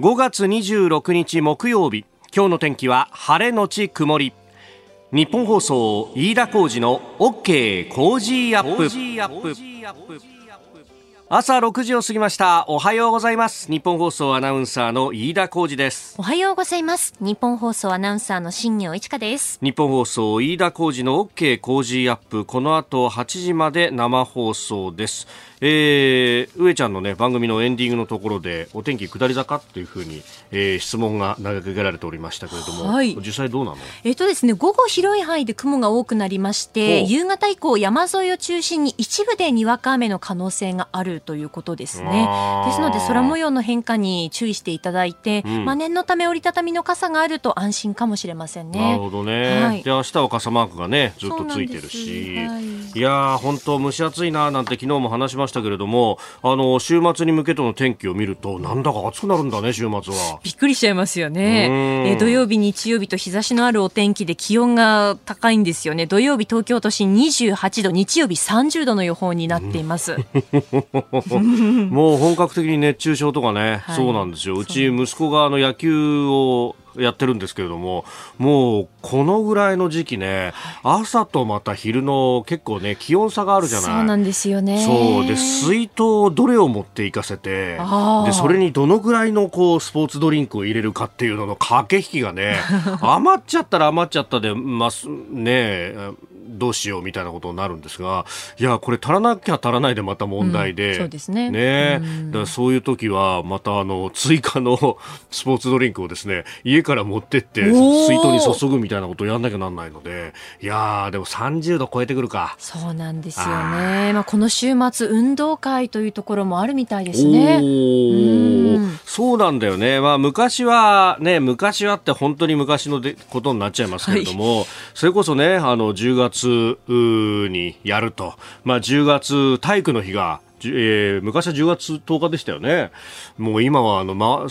5月26日木曜日。今日の天気は晴れのち曇り。ニッポン放送飯田浩司の OK Cozy up。朝6時を過ぎました。おはようございます。ニッポン放送アナウンサーの飯田浩司です。おはようございます。ニッポン放送アナウンサーの新行市佳です。ニッポン放送飯田浩司の OK Cozy up。この後8時まで生放送ですえー、上ちゃんのね番組のエンディングのところでお天気下り坂っていうふうに、えー、質問が投げかけられておりましたけれども、はい、実際どうなの？えっ、とですね午後広い範囲で雲が多くなりまして夕方以降山沿いを中心に一部でにわか雨の可能性があるということですね。ですので空模様の変化に注意していただいて、うん、まあ念のため折りたたみの傘があると安心かもしれませんね。なるほどね、はい、で明日は傘マークがねずっとついてるし、はい、いや本当蒸し暑いななんて昨日も話しましたけれどもあの週末に向けての天気を見るとなんだか暑くなるんだね週末は。びっくりしちゃいますよね。え土曜日日曜日と日差しのあるお天気で気温が高いんですよね。土曜日東京都心28度日曜日30度の予報になっています、もう本格的に熱中症とかね、はい、そうなんですよ。うち息子があの野球をやってるんですけれども、もうこのぐらいの時期ね、朝とまた昼の結構ね、気温差があるじゃない。そうなんですよね。そう。で、水筒どれを持っていかせて、で、それにどのぐらいのこう、スポーツドリンクを入れるかっていうのの駆け引きがね、余っちゃったら余っちゃったで、まあ、ね、どうしようみたいなことになるんですが、いや、これ足らなきゃ足らないでまた問題で、うん、そうですね。ね、うん、だからそういう時は、またあの、追加のスポーツドリンクをですね、家から持ってって、水筒に注ぐみたいなことをやんなきゃなんないので、いやでも30度超えてくるか。そうなんですよね。まあ、この週末、運動会というところもあるみたいですね。うん、そうなんだよね。まあ、昔は、ね、昔はって本当に昔のでことになっちゃいますけれども、はい、それこそね、あの、10月にやると、まあ、10月体育の日がえー、昔は10月10日でしたよね。もう今はあの、ま、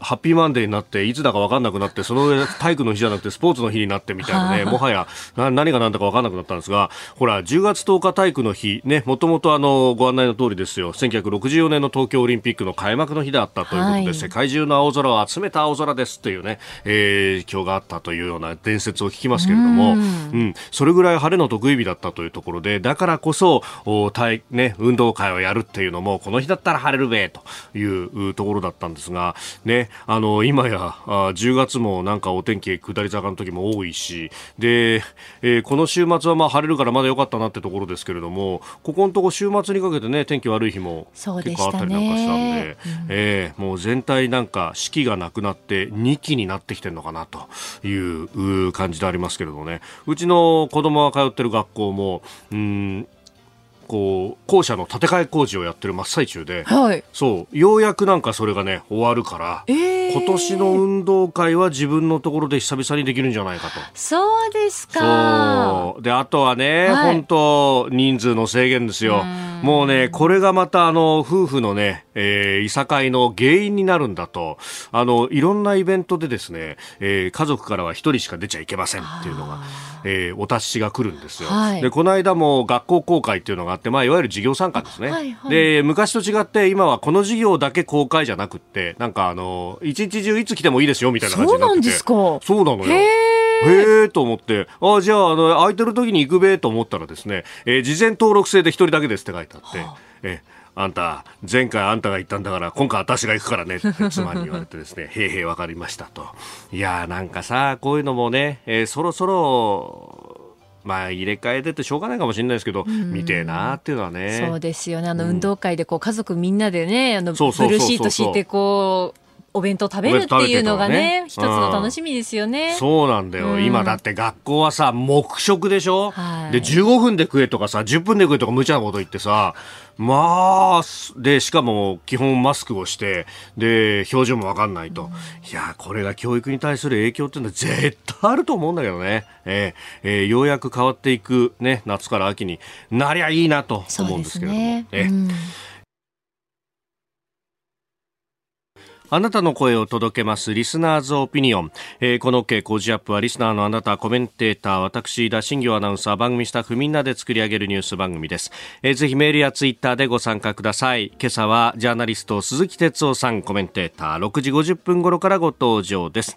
ハッピーマンデーになっていつだか分かんなくなってその上体育の日じゃなくてスポーツの日になってみたいなねもはやな何が何だか分かんなくなったんですがほら10月10日体育の日ねもともとあのご案内の通りですよ。1964年の東京オリンピックの開幕の日だったということで、はい、世界中の青空を集めた青空ですというね、えー、今日があったというような伝説を聞きますけれどもうん、それぐらい晴れの得意日だったというところでだからこそお体、ね、運動会をやるっていうのもこの日だったら晴れるべというところだったんですが、ね、あの今やあ10月もなんかお天気下り坂の時も多いしで、えー、この週末はまあ晴れるからまだ良かったなってところですけれどもここのとこ週末にかけてね天気悪い日も結構あったりなんかしたんで、ねうん、えー、もう全体なんか四季がなくなって2期になってきてるのかなという感じでありますけれどもね。うちの子供が通ってる学校もうんこう校舎の建て替え工事をやってる真っ最中で、はい、そうようやくなんかそれがね終わるから、えー、今年の運動会は自分のところで久々にできるんじゃないかと。そうですか。であとはね、はい、本当人数の制限ですよもうねこれがまたあの夫婦のね、えー、いさかいの原因になるんだと。あのいろんなイベントでですね、えー、家族からは一人しか出ちゃいけませんっていうのが、えー、お達しが来るんですよ、はい、でこの間も学校公開っていうのがって、まあ、いわゆる事業参加ですね、はいはい、で昔と違って今はこの事業だけ公開じゃなくてなんかあの一日中いつ来てもいいですよみたいな感じになってて。そうなのよへえと思って、あじゃあ、あの、空いてる時に行くべと思ったらですね、えー、事前登録制で一人だけですって書いてあって、はあ、えあんた、前回あんたが言ったんだから、今回私が行くからねって妻に言われてですね、へいへいわかりましたと。いやーなんかさ、こういうのもね、えー、そろそろ、まあ入れ替えててしょうがないかもしれないですけど、見てえなっていうのはね。そうですよね。あの運動会でこう家族みんなでね、あのブルーシート敷いてこう。お弁当食べるっていうのがね、一つの楽しみですよね。そうなんだよ、うん、今だって学校はさ、黙食でしょ、はい、で、15分で食えとかさ、10分で食えとか無茶なこと言ってさ、まあ、で、しかも基本マスクをして、で、表情もわかんないと。うん、いや、これが教育に対する影響っていうのは絶対あると思うんだけどね。えー、えー、ようやく変わっていくね、夏から秋になりゃいいなと思うんですけれども。ね、え、うんあなたの声を届けますリスナーズオピニオン、えー、この OK 工事アップはリスナーのあなたコメンテーター私田新業アナウンサー番組スタッフみんなで作り上げるニュース番組です、えー、ぜひメールやツイッターでご参加ください。今朝はジャーナリスト鈴木哲夫さんコメンテーター。6時50分頃からご登場です。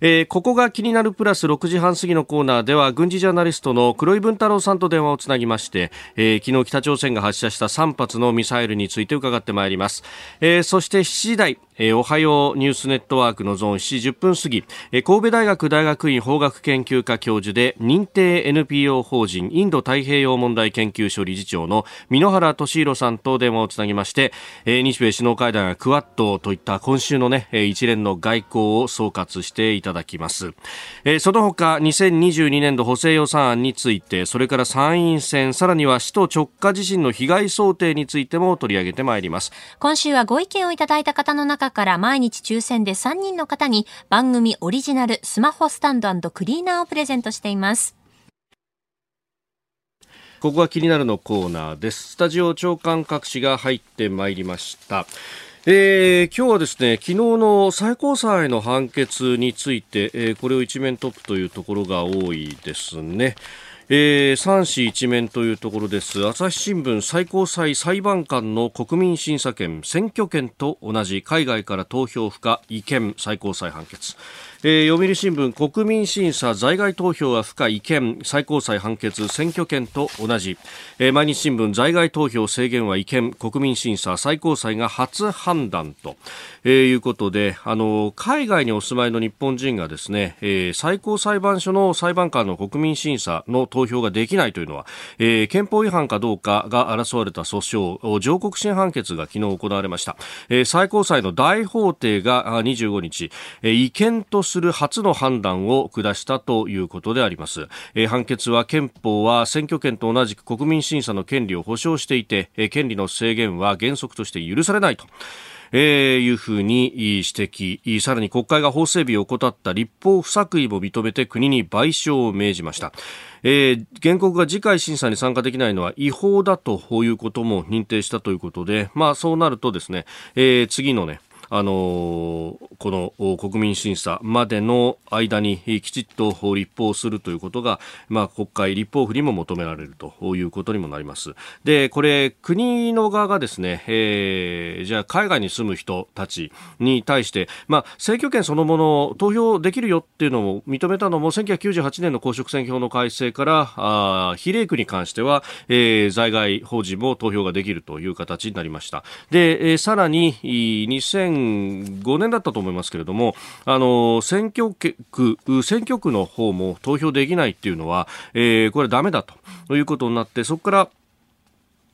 えー、ここが気になるプラス6時半過ぎのコーナーでは軍事ジャーナリストの黒井文太郎さんと電話をつなぎまして、えー、昨日北朝鮮が発射した3発のミサイルについて伺ってまいります、えー、そして7時台えー、おはようニュースネットワークのゾーン7時10分過ぎ、えー、神戸大学大学院法学研究科教授で認定 NPO 法人インド太平洋問題研究所理事長の箕原俊弘さんと電話をつなぎまして、えー、日米首脳会談やクワッドといった今週のね、一連の外交を総括していただきます、えー、その他2022年度補正予算案についてそれから参院選さらには首都直下地震の被害想定についても取り上げてまいります今週はご意見をいただいた方の中から毎日抽選で3人の方に番組オリジナルスマホスタンドクリーナーをプレゼントしています。ここが気になるのコーナーです。スタジオ長官各紙が入ってまいりました。えー、今日はですね昨日の最高裁の判決について、えー、これを一面トップというところが多いですね。えー、三市一面というところです朝日新聞最高裁裁判官の国民審査権選挙権と同じ海外から投票不可違憲最高裁判決えー、読売新聞国民審査在外投票は不可違憲。最高裁判決選挙権と同じ、えー、毎日新聞在外投票制限は違憲。国民審査最高裁が初判断と、えー、いうことであの海外にお住まいの日本人がですね、えー、最高裁判所の裁判官の国民審査の投票ができないというのは、えー、憲法違反かどうかが争われた訴訟上告審判決が昨日行われました、えー、最高裁の大法廷が25日、えー、違憲とする初の判断を下したということであります、えー、判決は憲法は選挙権と同じく国民審査の権利を保障していて、えー、権利の制限は原則として許されないとえー、いうふうに指摘。さらに国会が法整備を怠った立法不作為も認めて国に賠償を命じました、えー、原告が次回審査に参加できないのは違法だということも認定したということで、まあ、そうなるとですね、えー、次のねあのこの国民審査までの間にきちっと立法するということが、まあ、国会立法府にも求められるということにもなります。で、これ、国の側がですね、えー、じゃあ海外に住む人たちに対して、まあ、選挙権そのもの投票できるよっていうのを認めたのも1998年の公職選挙法の改正からあ比例区に関しては、えー、在外法人も投票ができるという形になりました。で、えー、さらに2000 2005年だったと思いますけれども、あの、選挙区、選挙区の方も投票できないっていうのは、えー、これダメだということになって、そこから、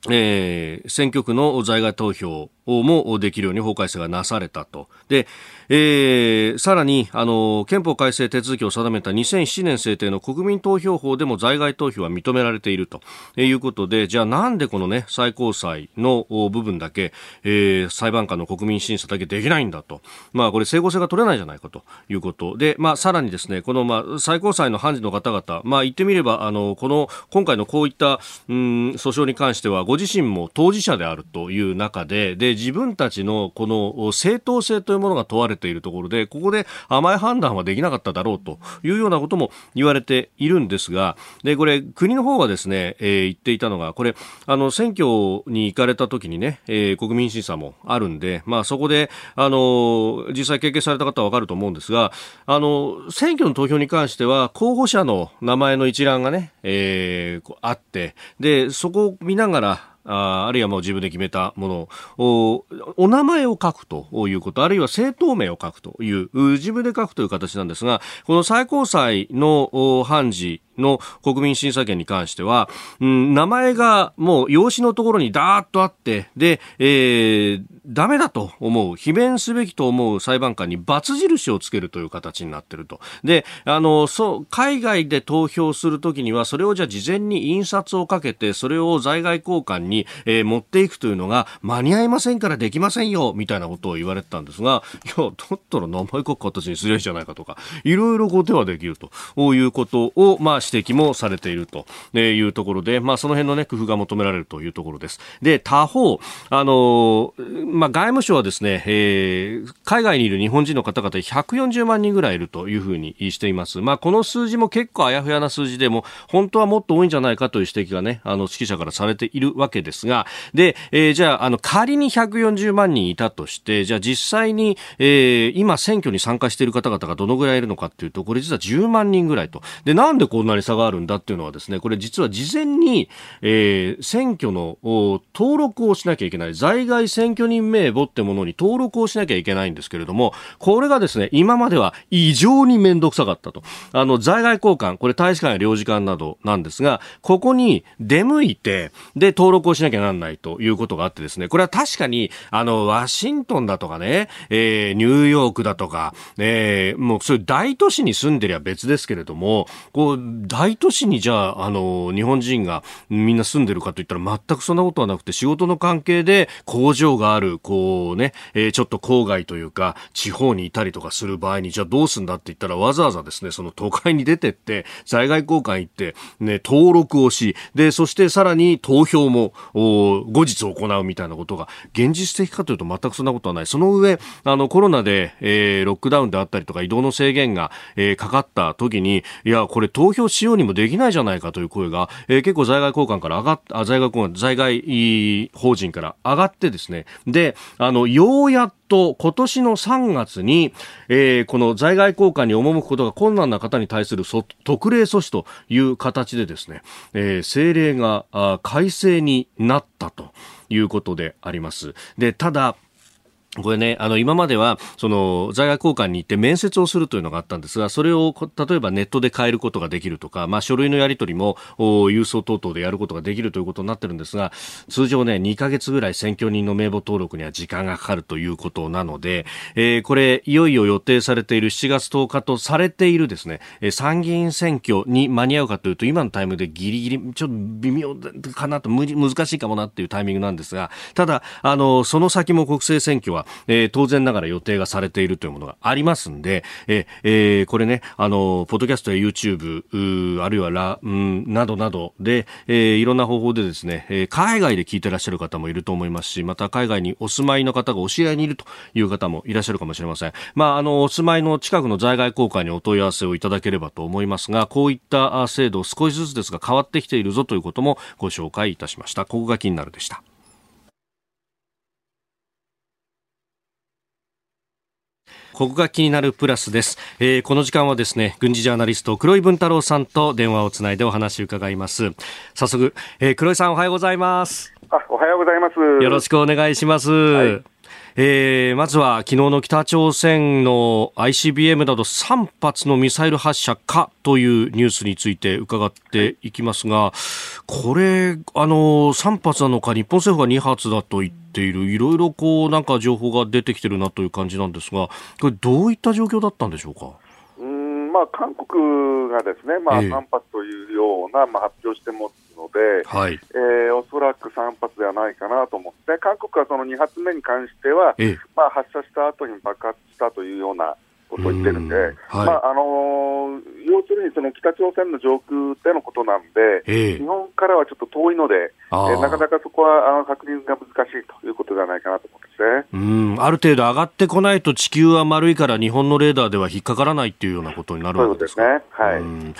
えー、選挙区の在外投票もできるように法改正がなされたと。で、えー、さらに、あの、憲法改正手続きを定めた2007年制定の国民投票法でも在外投票は認められているということで、じゃあなんでこのね、最高裁の部分だけ、えー、裁判官の国民審査だけできないんだと。まあこれ整合性が取れないじゃないかということ。で、まあさらにですね、このまあ最高裁の判事の方々、まあ言ってみれば、あの、この今回のこういった、うん、訴訟に関してはご自身も当事者であるという中で、で、自分たちのこの正当性というものが問われているところで、ここで甘い判断はできなかっただろうというようなことも言われているんですが、で、これ、国の方がですね、えー、言っていたのが、これ、あの、選挙に行かれた時にね、えー、国民審査もあるんで、まあ、そこで、あの、実際経験された方はわかると思うんですが、あの、選挙の投票に関しては、候補者の名前の一覧がね、えー、あって、で、そこを見ながら、ああるいはもう自分で決めたものをお名前を書くということあるいは政党名を書くという自分で書くという形なんですがこの最高裁の判事の国民審査権に関しては、うん、名前がもう用紙のところにダーッとあって、で、えー、ダメだと思う、罷免すべきと思う裁判官に罰印をつけるという形になっていると。で、あの、そう、海外で投票するときには、それをじゃあ事前に印刷をかけて、それを在外交換に、えー、持っていくというのが、間に合いませんからできませんよ、みたいなことを言われてたんですが、いや、だったら名前書く形にすりゃいいじゃないかとか、いろいろご手はできるということを、まあ、指摘もされているというところで、まあ、その辺の、ね、工夫が求められるというところです。で他方あの、まあ、外務省はですね、えー、海外にいる日本人の方々140万人ぐらいいるというふうにしています。まあ、この数字も結構あやふやな数字でも本当はもっと多いんじゃないかという指摘がねあの指揮者からされているわけですがで、えー、じゃああの仮に140万人いたとしてじゃあ実際に、えー、今選挙に参加している方々がどのぐらいいるのかというとこれ実は10万人ぐらいとでなんでこんなに差があるんだっていうのはですねこれ実は事前に、えー、選挙の登録をしなきゃいけない在外選挙人名簿ってものに登録をしなきゃいけないんですけれどもこれがですね今までは異常に面倒くさかったとあの在外交換これ大使館や領事館などなんですがここに出向いてで登録をしなきゃなんないということがあってですねこれは確かにあのワシントンだとかね、えー、ニューヨークだとか、えー、もうそういう大都市に住んでりゃ別ですけれどもこう大都市にじゃああの日本人がみんな住んでるかといったら全くそんなことはなくて仕事の関係で工場があるこうね、えー、ちょっと郊外というか地方にいたりとかする場合にじゃあどうすんだって言ったらわざわざですねその都会に出てって 在外交換行ってね登録をしでそしてさらに投票も後日行うみたいなことが現実的かというと全くそんなことはない。その上あのコロナで、えー、ロックダウンであったりとか移動の制限が、えー、かかった時にいやこれ投票しようにもできないじゃないかという声が、えー、結構在外交換から上がっあ在外在外法人から上がってですねであのようやっと今年の3月に、えー、この在外交換に赴くことが困難な方に対する特例措置という形でですね、えー、政令が改正になったということであります。で、ただ、これね、あの、今までは、その、在外交換に行って面接をするというのがあったんですが、それを、例えばネットで変えることができるとか、まあ、書類のやり取りも、郵送等々でやることができるということになってるんですが、通常ね、2ヶ月ぐらい選挙人の名簿登録には時間がかかるということなので、えー、これ、いよいよ予定されている7月10日とされているですね、参議院選挙に間に合うかというと、今のタイムでギリギリ、ちょっと微妙かなと、難しいかもなっていうタイミングなんですが、ただ、あの、その先も国政選挙は、えー、当然ながら予定がされているというものがありますんで、えー、これね、あの、ポッドキャストや YouTube、あるいはラ、うん、などなどで、えー、いろんな方法でですね、えー、海外で聞いてらっしゃる方もいると思いますし、また海外にお住まいの方がお知り合いにいるという方もいらっしゃるかもしれません。まあ、あの、お住まいの近くの在外交換にお問い合わせをいただければと思いますが、こういった制度少しずつですが変わってきているぞということもご紹介いたしました。ここが気になるでした。ここが気になるプラスです、えー、この時間はですね軍事ジャーナリスト黒井文太郎さんと電話をつないでお話を伺います。早速、えー、黒井さんおはようございます。あおはようございます。よろしくお願いします、はいえー、まずは昨日の北朝鮮の ICBM など3発のミサイル発射かというニュースについて伺っていきますが、これ、あの、3発なのか、日本政府が2発だと言っている、いろいろこう、なんか情報が出てきてるなという感じなんですが、これ、どういった状況だったんでしょうか？まあ、韓国がですね、まあ、3発というような、まあ、発表してますので、はい。えー、おそらく3発ではないかなと思って、韓国はその2発目に関しては、まあ、発射した後に爆発したというようなことを言ってるんで、ん。はい、まああのー、要するにその北朝鮮の上空でのことなんで、えー、日本からはちょっと遠いので、えー、なかなかそこはあの確認が難しいということではないかなと思うんですね。うん。ある程度上がってこないと、地球は丸いから日本のレーダーでは引っかからないっていうようなことになるわけですか。そうですね。はい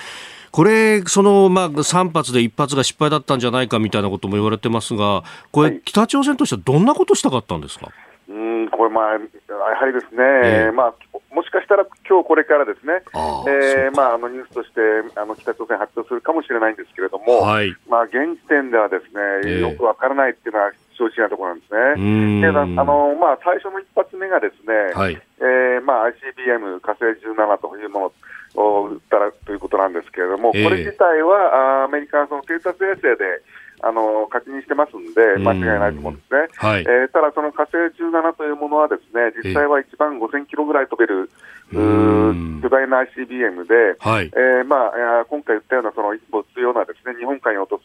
これ、その、まあ、3発で1発が失敗だったんじゃないかみたいなことも言われてますが、これ、北朝鮮としてはどんなことしたかったんですか、うんこれ、まあ、やはりですね、えー、まあ、もしかしたら今日これからですね、えー、まあ、あのニュースとしてあの北朝鮮発表するかもしれないんですけれども、はい、まあ、現時点ではですね、よくわからないっていうのは正直なところなんですね。であのまあ、最初の一発目がですね、はい、えー、まあ、ICBM 火星17というものを撃ったらということなんですけれども、これ自体はアメリカのその偵察衛星であの確認してますんで、間違いないと思うんですね。はい、えー、ただ、その火星17というものは、ですね実際は1万5000キロぐらい飛べる、巨大な ICBM で、はい。えーまあ、今回言ったようなその一歩強なですね日本海に落とす、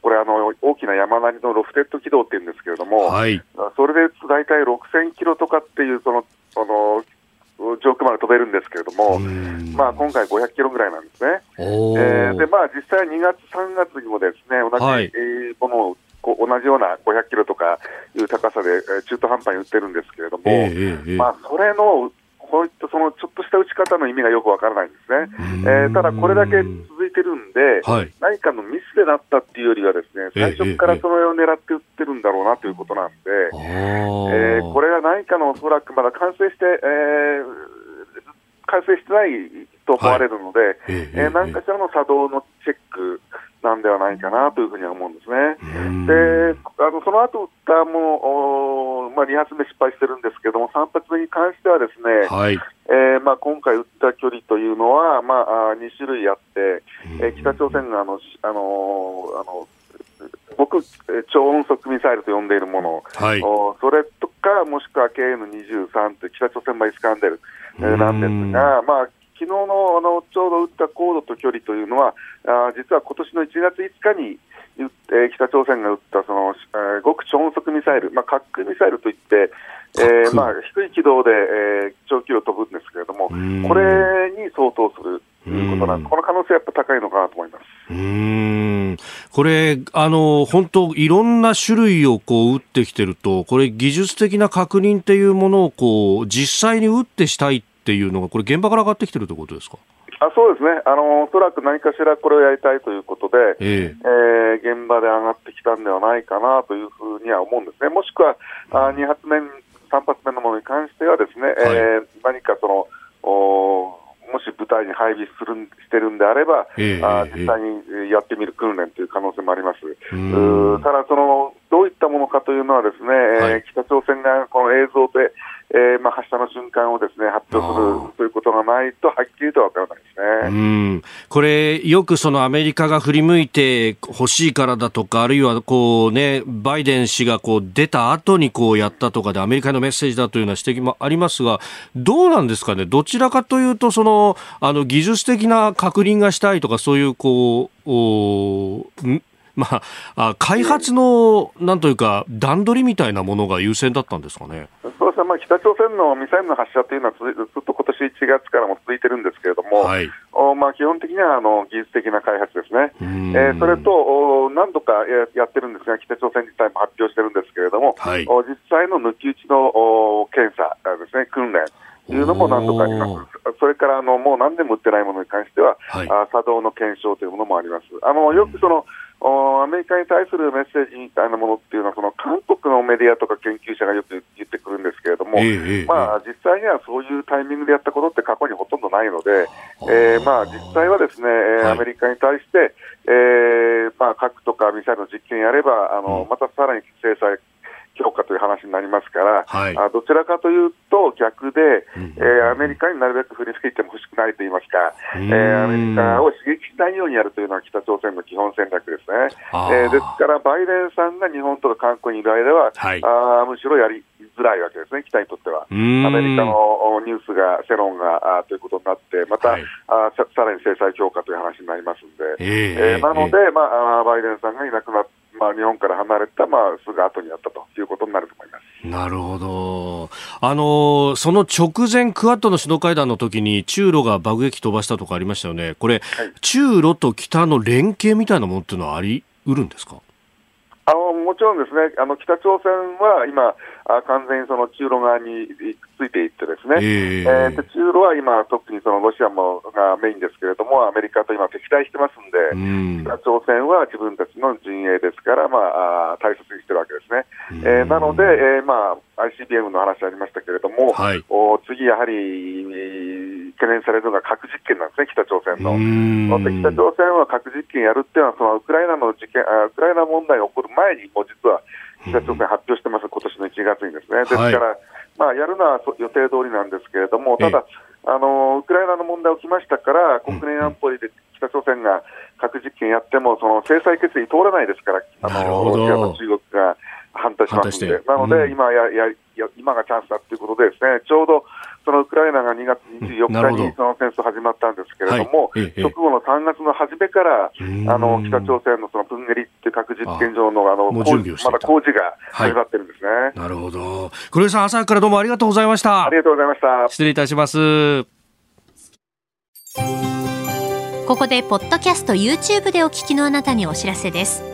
これあの、大きな山なりのロフテッド軌道っていうんですけれども、はい、それで大体6000キロとかっていうその、その上遠くまで飛べるんですけれども、まあ、今回500キロぐらいなんですね。えー、で、まあ、実際2月、3月にもですね、同じ、はい、ものを同じような500キロとかいう高さで中途半端に打ってるんですけれども、えー、まあ、それのこういったそのちょっとした打ち方の意味がよくわからないんですね。えー、ただ、これだけ続いてるんで、はい、何かのミスでなったっていうよりは、ですね最初からそれを狙って打ってるんだろうなということなんで、えー、これは何かのおそらくまだ完成して、えー、完成してないと思われるので、はい、えー、何かしらの作動のチェックなんではないかなというふうには思うんですね。で、あのその後打ったもまあ、2発目失敗してるんですけども、3発目に関してはですね、はい、えー、まあ、今回打った距離というのは、まあ、2種類あって、えー、北朝鮮があの、あのあの僕、超音速ミサイルと呼んでいるもの、はい、それとか、もしくは KN23 という北朝鮮版イスカンデル、えー、なんですが、まあ、昨日のあのちょうど撃った高度と距離というのは、あ実は今年の1月5日に、えー、北朝鮮が撃ったその、えー、極超音速ミサイル、まあ、滑空ミサイルといって、えーまあ、低い軌道で、えー、長距離を飛ぶんですけれども、これに相当するということなんです、この可能性はやっぱ高いのかなと思います。うん。これ、あの本当、いろんな種類をこう撃ってきてると、これ、技術的な確認っていうものをこう実際に撃ってしたいっていうのが、これ、現場から上がってきてるということですか？あそうですね。あの、おそらく何かしらこれをやりたいということで、えー、えー、現場で上がってきたんではないかなというふうには思うんですね、もしくはあ2発目、3発目のものに関しては、ですね、はい、えー、何かそのおもし部隊に配備するしてるんであれば、えー、あ実際にやってみる訓練という可能性もあります。ただその、どういったものかというのは、ですね、はい、北朝鮮がこの映像で、えーまあ、発射の瞬間をですね発表するということがないと、はっきりとは分からないですね。うん。これ、よくそのアメリカが振り向いてほしいからだとか、あるいはこう、ね、バイデン氏がこう出た後にこうやったとかで、アメリカのメッセージだというような指摘もありますが、どうなんですかね、どちらかというと、そのあの技術的な確認がしたいとか、そういうこう、おまあ、開発のなんというか、段取りみたいなものが優先だったんですかね？そうですね、まあ、北朝鮮のミサイルの発射というのはずっと今年1月からも続いてるんですけれども、はい、おまあ、基本的にはあの技術的な開発ですね、えー、それとお何度かやってるんですが、北朝鮮自体も発表してるんですけれども、はい、お実際の抜き打ちのお検査ですね、訓練。というのも何度かあります。それからあのもう何年も売ってないものに関しては、はい、あ作動の検証というものもあります。あのよくその、アメリカに対するメッセージみたいなものっていうのは、その韓国のメディアとか研究者がよく言ってくるんですけれども、えー、まあ、実際にはそういうタイミングでやったことって過去にほとんどないので、えー、まあ、実際はですね、はい、アメリカに対して、えーまあ、核とかミサイルの実験やれば、あのまたさらに制裁強化という話になりますから、はい、あどちらかというと逆で、えー、アメリカになるべく振り向いても欲しくないと言いますか、えー、アメリカを刺激しないようにやるというのは北朝鮮の基本戦略ですね。えー、ですから、バイデンさんが日本とか韓国にいる間は、はい、あむしろやりづらいわけですね、北にとっては。アメリカのニュースが、世論があということになって、また、はい、あささらに制裁強化という話になりますんで、えー、えー、なので、まあ、バイデンさんがいなくなって、まあ、日本から離れた、まあ、すぐ後にやったということになると思います。なるほど。あの、その直前、クアッドの首脳会談の時に、中ロが爆撃飛ばしたとかありましたよね。これ、はい、中ロと北の連携みたいなものっていうのはありうるんですか？あのもちろんですね、あの北朝鮮は今、あ完全にその中ロ側についていってですね、えー、えー、中ロは今、特にそのロシアもがメインですけれども、アメリカと今、敵対してますんで、ん。北朝鮮は自分たちの陣営ですから、まあ、大切にしてるわけですね。えー、なので、えーまあ、ICBM の話ありましたけれども、はい、お次、やはり懸念されるのが核実験なんですね、北朝鮮の。で北朝鮮は核実験やるっていうのは、そのウクライナの事件あウクライナ問題が起こる前にも実は北朝鮮発表してます、今年の1月にですね。ですから、はい、まあ、やるのは予定通りなんですけれども、ただ、あのウクライナの問題起きましたから、国連安保理で北朝鮮が核実験やっても、その制裁決議通らないですから、あのロシアと中国が反対しますんで、なので、今ややや、今がチャンスだということでですね、ちょうどそのウクライナが2月24日にその戦争始まったんですけれども、はい、直後の3月の初めから、あの北朝鮮のそのプンゲリっていう核実験場のあのまだ工事が始まってるんですね、はい、なるほど。黒井さん、朝からどうもありがとうございました。ありがとうございました。失礼いたします。ここで、ポッドキャスト YouTube でお聞きのあなたにお知らせです。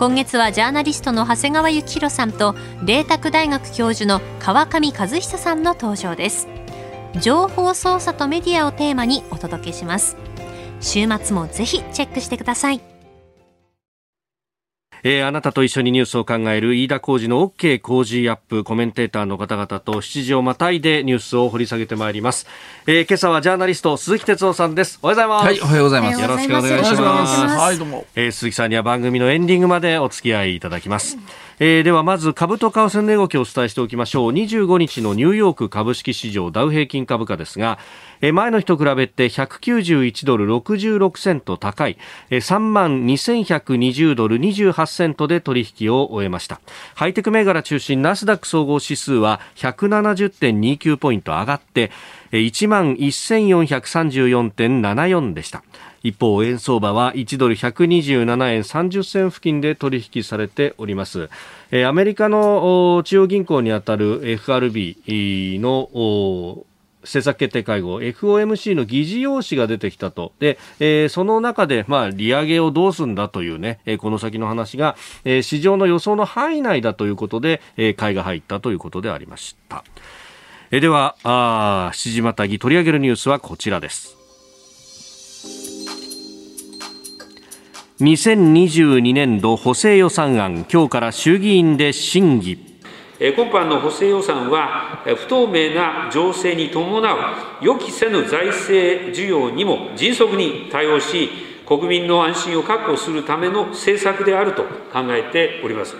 今月はジャーナリストの長谷川幸洋さんと麗澤大学教授の川上和久さんの登場です。情報操作とメディアをテーマにお届けします。週末もぜひチェックしてください。えー、あなたと一緒にニュースを考える飯田浩二の OK 工事アップコメンテーターの方々と7時をまたいでニュースを掘り下げてまいります、えー、今朝はジャーナリスト鈴木哲夫さんです。おはようございます。はいおはようございます。よろしくお願いします。はいどうも、えー、鈴木さんには番組のエンディングまでお付き合いいただきます、えー、ではまず株と為替の値動きをお伝えしておきましょう。25日のニューヨーク株式市場ダウ平均株価ですが前の日と比べて191ドル66セント高い。3万2120ドル28セントで取引を終えました。ハイテク銘柄中心ナスダック総合指数は170.29ポイント上がって1万1434.74でした。一方円相場は1ドル127円30銭付近で取引されております。アメリカの中央銀行にあたる FRB の政策決定会合 FOMC の議事要旨が出てきたとで、えー、その中で、まあ、利上げをどうするんだというね、えー、この先の話が、えー、市場の予想の範囲内だということで、えー、買いが入ったということでありました。えー、ではあ、7時またぎ取り上げるニュースはこちらです。2022年度補正予算案、今日から衆議院で審議。今般の補正予算は、不透明な情勢に伴う予期せぬ財政需要にも迅速に対応し、国民の安心を確保するための政策であると考えております。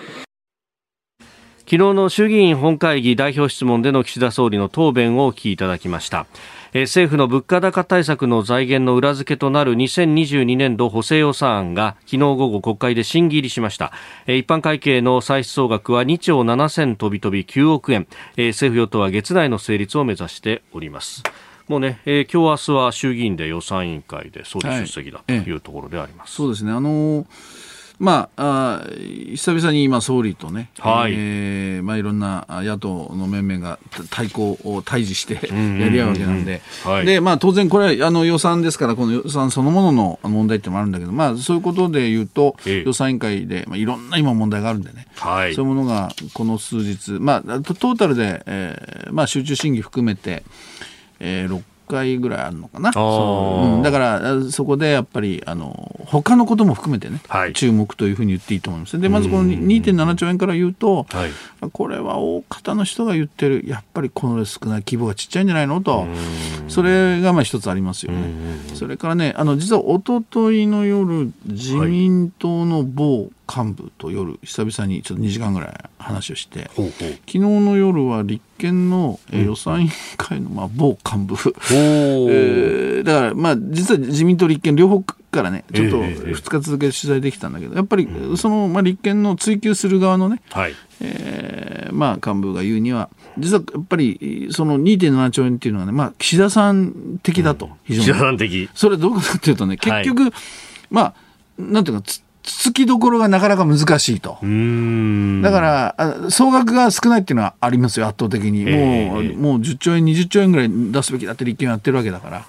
昨日の衆議院本会議代表質問での岸田総理の答弁をお聞きいただきました。政府の物価高対策の財源の裏付けとなる2022年度補正予算案が昨日午後国会で審議入りしました。一般会計の歳出総額は2兆7000飛び飛び9億円。政府与党は月内の成立を目指しております。もうね、えー、今日明日は衆議院で予算委員会で総理出席だというところであります、はい。ええ、そうですね。あのーまあ、あ久々に今、総理とね、はい。えーまあ、いろんな野党の面々が対抗を対峙してやり合うわけなんで、でまあ、当然、これはあの予算ですから、この予算そのものの問題ってもあるんだけど、まあ、そういうことで言うと、予算委員会で、まあ、いろんな今、問題があるんでね、はい、そういうものがこの数日、まあ、トータルで、えーまあ、集中審議含めて、えー、6回ぐらいあるのかな。そう、うん、だからそこでやっぱりあの他のことも含めてね、はい、注目というふうに言っていいと思います。でまずこの2.7兆円から言うと、はい、これは大方の人が言ってるやっぱりこの少ない規模がちっちゃいんじゃないの？と。それがまあ一つありますよね。それからねあの実は一昨日の夜自民党の某幹部と夜久々にちょっと2時間ぐらい話をしてほうほう。昨日の夜は立憲の、え予算委員会の、まあ、某幹部、えー、だからまあ実は自民党立憲両方からねちょっと2日続けて取材できたんだけどやっぱりその、まあ、立憲の追及する側のね、はい。えーまあ、幹部が言うには実はやっぱりその2.7兆円っていうのはね、まあ、岸田さん的だと、非常に。岸田さん的。それどうかというとね結局、はい、まあなんていうかつつきどころがなかなか難しいと。だから、総額が少ないっていうのはありますよ、圧倒的に。もう、えー、もう10兆円、20兆円ぐらい出すべきだって立憲やってるわけだから、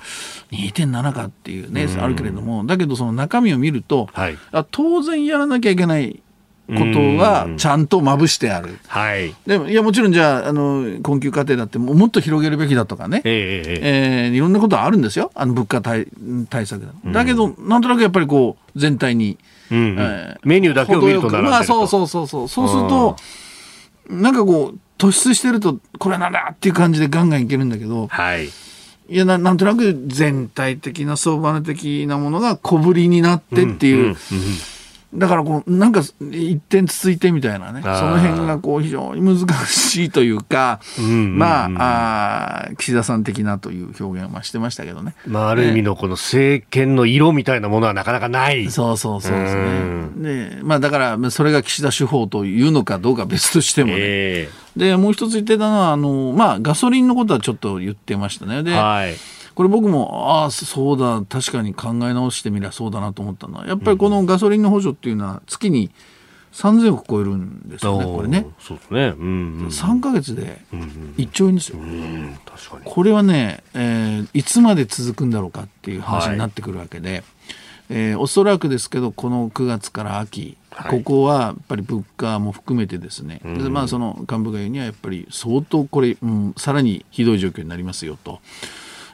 2.7かっていうね、あるけれども、だけどその中身を見ると、はい、当然やらなきゃいけないことはちゃんとまぶしてある。はい。でも、いや、もちろんじゃあ、あの、困窮家庭だってもっと広げるべきだとかね。えー、えー、いろんなことはあるんですよ。あの、物価対対策だ。だけど、なんとなくやっぱりこう、全体に、うんえー、メニューだけを見ると。まあそうそうそうそう。そうするとなんかこう突出してるとこれなんだっていう感じでガンガンいけるんだけど、はい、いやな、なんとなく全体的な相場的なものが小ぶりになってっていう、うんうんうんだからこう、なんか一点続いてみたいなね、その辺がこう非常に難しいというか、うんうんうん、まああ、岸田さん的なという表現はしてましたけどね。まあ、ある意味のこの政権の色みたいなものはなかなかない。そうそうそうですね。で、まあだから、それが岸田手法というのかどうか別としてもね。えー、で、もう一つ言ってたのは、あの、まあガソリンのことはちょっと言ってましたね。で、はいこれ僕も、ああ、そうだ、確かに考え直してみりゃそうだなと思ったのは、やっぱりこのガソリンの補助っていうのは月に3000億超えるんですよね、これね。そうですね。うんうん、3か月で1兆円ですよ。うん、確かに。これはね、えー、いつまで続くんだろうかっていう話になってくるわけで、はい、えー、おそらくですけど、この9月から秋、はい、ここはやっぱり物価も含めてですね、うん、まあその幹部が言うにはやっぱり相当これ、うん、さらにひどい状況になりますよと。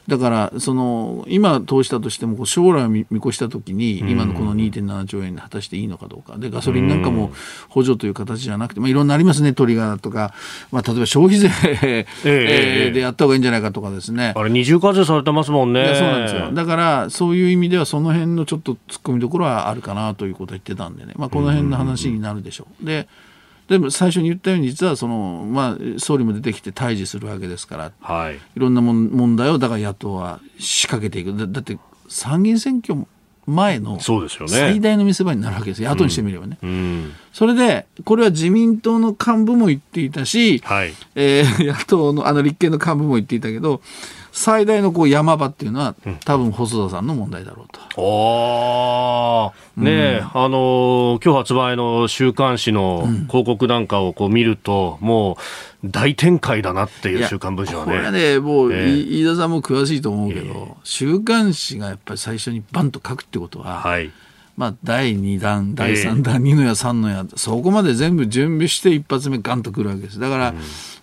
だからその今投資したとしても将来を見越したときに今のこの2.7兆円で果たしていいのかどうかでガソリンなんかも補助という形じゃなくて、まあ、いろんなありますねトリガーとか、まあ、例えば消費税えー、でやった方がいいんじゃないかとかですね。あれ二重課税されてますもんね。そうなんですよ。だからそういう意味ではその辺のちょっと突っ込みどころはあるかなということを言ってたんでね、まあ、この辺の話になるでしょう。ででも最初に言ったように実はその、まあ、総理も出てきて対峙するわけですから、はい、いろんな問題をだから野党は仕掛けていく。だだって参議院選挙前の最大の見せ場になるわけですよ、野党にしてみればね、うんうん。それで、これは自民党の幹部も言っていたし、はい、えー、野党のあの立憲の幹部も言っていたけど、最大のこう山場っていうのは、多分細田さんの問題だろうと。ああ、ねえ、うん、あの今日発売の週刊誌の広告なんかをこう見ると、もう大展開だなっていう週刊文章はね。これはね、もう、えー、飯田さんも詳しいと思うけど、えー、週刊誌がやっぱり最初にバンと書くってことは、はい。まあ、第2弾、第3弾、えー、2の矢、3の矢、そこまで全部準備して一発目ガンとくるわけです。だから、うん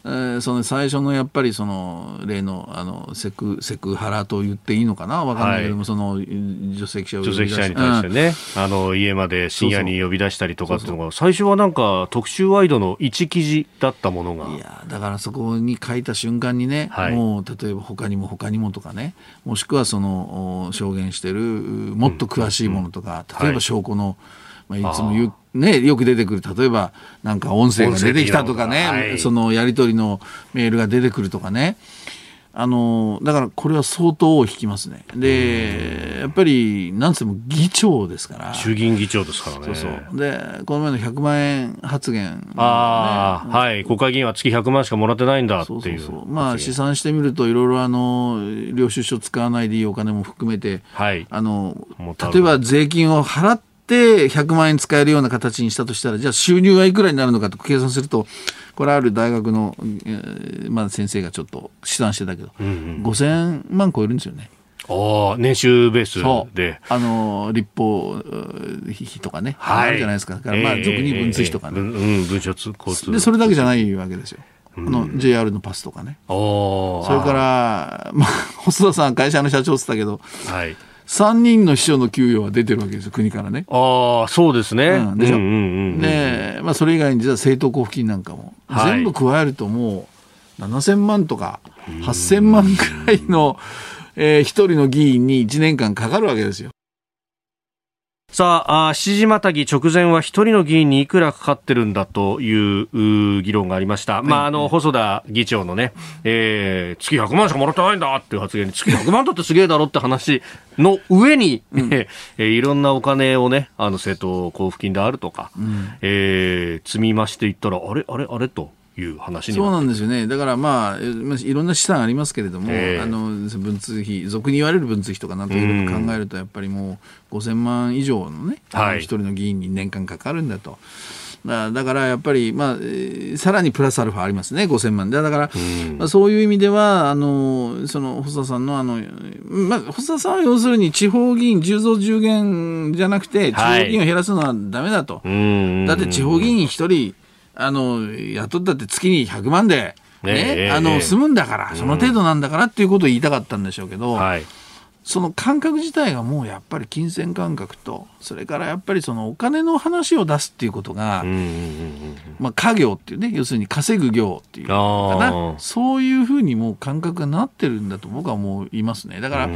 えー、その最初のやっぱりその例のあのセクセクハラと言っていいのかな、わかんないけども、はい、その女性記者を女性記者に対してね、うん、あの家まで深夜に呼び出したりとかっていうのが、最初はなんか特集ワイドの一記事だったものが。いやだからそこに書いた瞬間にね、はい、もう例えば他にも他にもとかね、もしくはその証言してるもっと詳しいものとか、うん、例えば証拠の、はいまあ、いつも言う、ね、よく出てくる、例えば、なんか音声が出てきたとかね、はい、そのやり取りのメールが出てくるとかね。あの、だからこれは相当引きますね。で、やっぱり、なんつっても議長ですから。衆議院議長ですからね。そうそう。で、この前の100万円発言、ね、ああ、はい。国会議員は月100万しかもらってないんだっていう。そうそうまあ、試算してみると、いろいろあの、領収書使わないでいいお金も含めて、はい。あの、例えば税金を払って、って100万円使えるような形にしたとしたら、じゃあ収入はいくらになるのかと計算すると、これある大学の、えー、まあ先生がちょっと試算してたけど、うんうん、5000万超えるんですよね。ああ、年収ベースで。あの、立法費とかね、はい、あるじゃないですか。だからまあ、俗に文通費とかね。えー、うん、文書交通。で、それだけじゃないわけですよ。あの、JR のパスとかね。それから、まあ、細田さん会社の社長って言ったけど、はい。3人の秘書の給与は出てるわけですよ、国からね。ああ、そうですね。うん、でしょ？で、まあ、それ以外に実は政党交付金なんかも、はい、全部加えるともう、7000万とか、8000万くらいの、えー、一人の議員に1年間かかるわけですよ。さあ、あ7時またぎ直前は一人の議員にいくらかかってるんだという議論がありました。はい、まあ、あの、細田議長のね、えー、月100万しかもらってないんだっていう発言に、月100万だってすげえだろって話の上に、うん、えー、いろんなお金をね、あの、政党交付金であるとか、うん、えー、積み増していったら、あれあれあれと。いう話そうなんですよね、だからまあ、いろんな資産ありますけれども、えー、あの文通費、俗に言われる文通費とかなんとかいろいろ考えると、やっぱりもう5000万以上のね、一、はい、人の議員に年間かかるんだと。だからやっぱり、まあ、さらにプラスアルファありますね、5000万で。だから、まあ、そういう意味では、あの、その、細田さんの、あの、まあ、細田さんは要するに地方議員、10増10減じゃなくて、地方議員を減らすのはだめだと。だって地方議員一人、あの、雇ったって月に100万で、ね、あの、済むんだから、その程度なんだからっていうことを言いたかったんでしょうけど、はい、その感覚自体がもうやっぱり金銭感覚とそれからやっぱりそのお金の話を出すっていうことが、まあ、家業っていうね要するに稼ぐ業っていうかなそういうふうにもう感覚がなってるんだと僕は思いますね。だから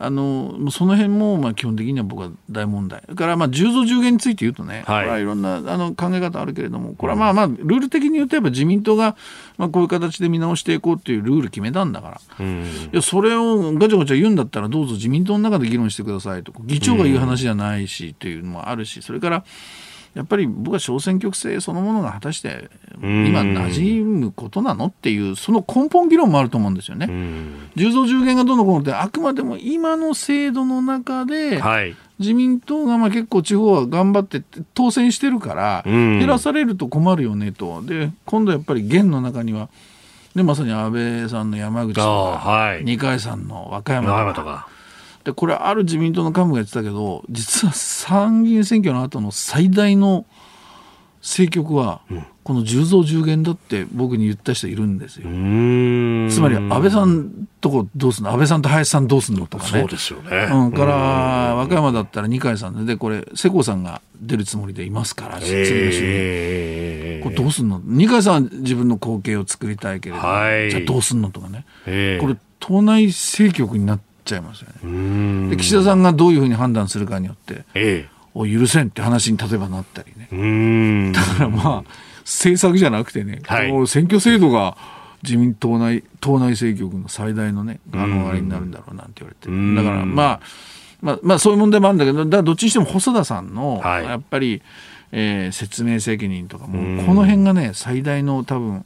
あのその辺もまあ基本的には僕は大問題。だからまあ10増10減について言うとね、はい、いろんなあの考え方あるけれどもこれはまあまあルール的に言うとやっぱ自民党がまあこういう形で見直していこうっていうルール決めたんだから、いやそれをガチャガチャ言うんだったらどうぞ自民党の中で議論してくださいと。議長が言う話じゃないしというのもあるしそれからやっぱり僕は小選挙区制そのものが果たして今馴染むことなのっていうその根本議論もあると思うんですよね。10増10減がどうのこうのってあくまでも今の制度の中で、自民党がまあ結構地方は頑張って当選してるから減らされると困るよねと。で今度やっぱり現の中にはでまさに安倍さんの山口とか、はい、二階さんの和歌山とか。でこれある自民党の幹部が言ってたけど実は参議院選挙の後の最大の政局は、この10増10減だって僕に言った人いるんですよ。つまり安倍さんとこどうすんの？安倍さんと林さんどうすんのとかね。そうですよね。うん、から和歌山だったら二階さんでこれ世耕さんが出るつもりでいますから次の週に。これどうすんの？二階さんは自分の後継を作りたいけれども、はい、じゃあどうすんのとかね。これ党内政局になってちゃいますよね。で岸田さんがどういうふうに判断するかによって、ええ、お許せんって話に例えばなったりね。だからまあ政策じゃなくてね、はい、選挙制度が自民党内党内政局の最大のねあのあれになるんだろうなんて言われて。だからまあまあまあそういう問題もあるんだけどだどっちにしても細田さんの、やっぱり、えー、説明責任とかもこの辺がね最大の多分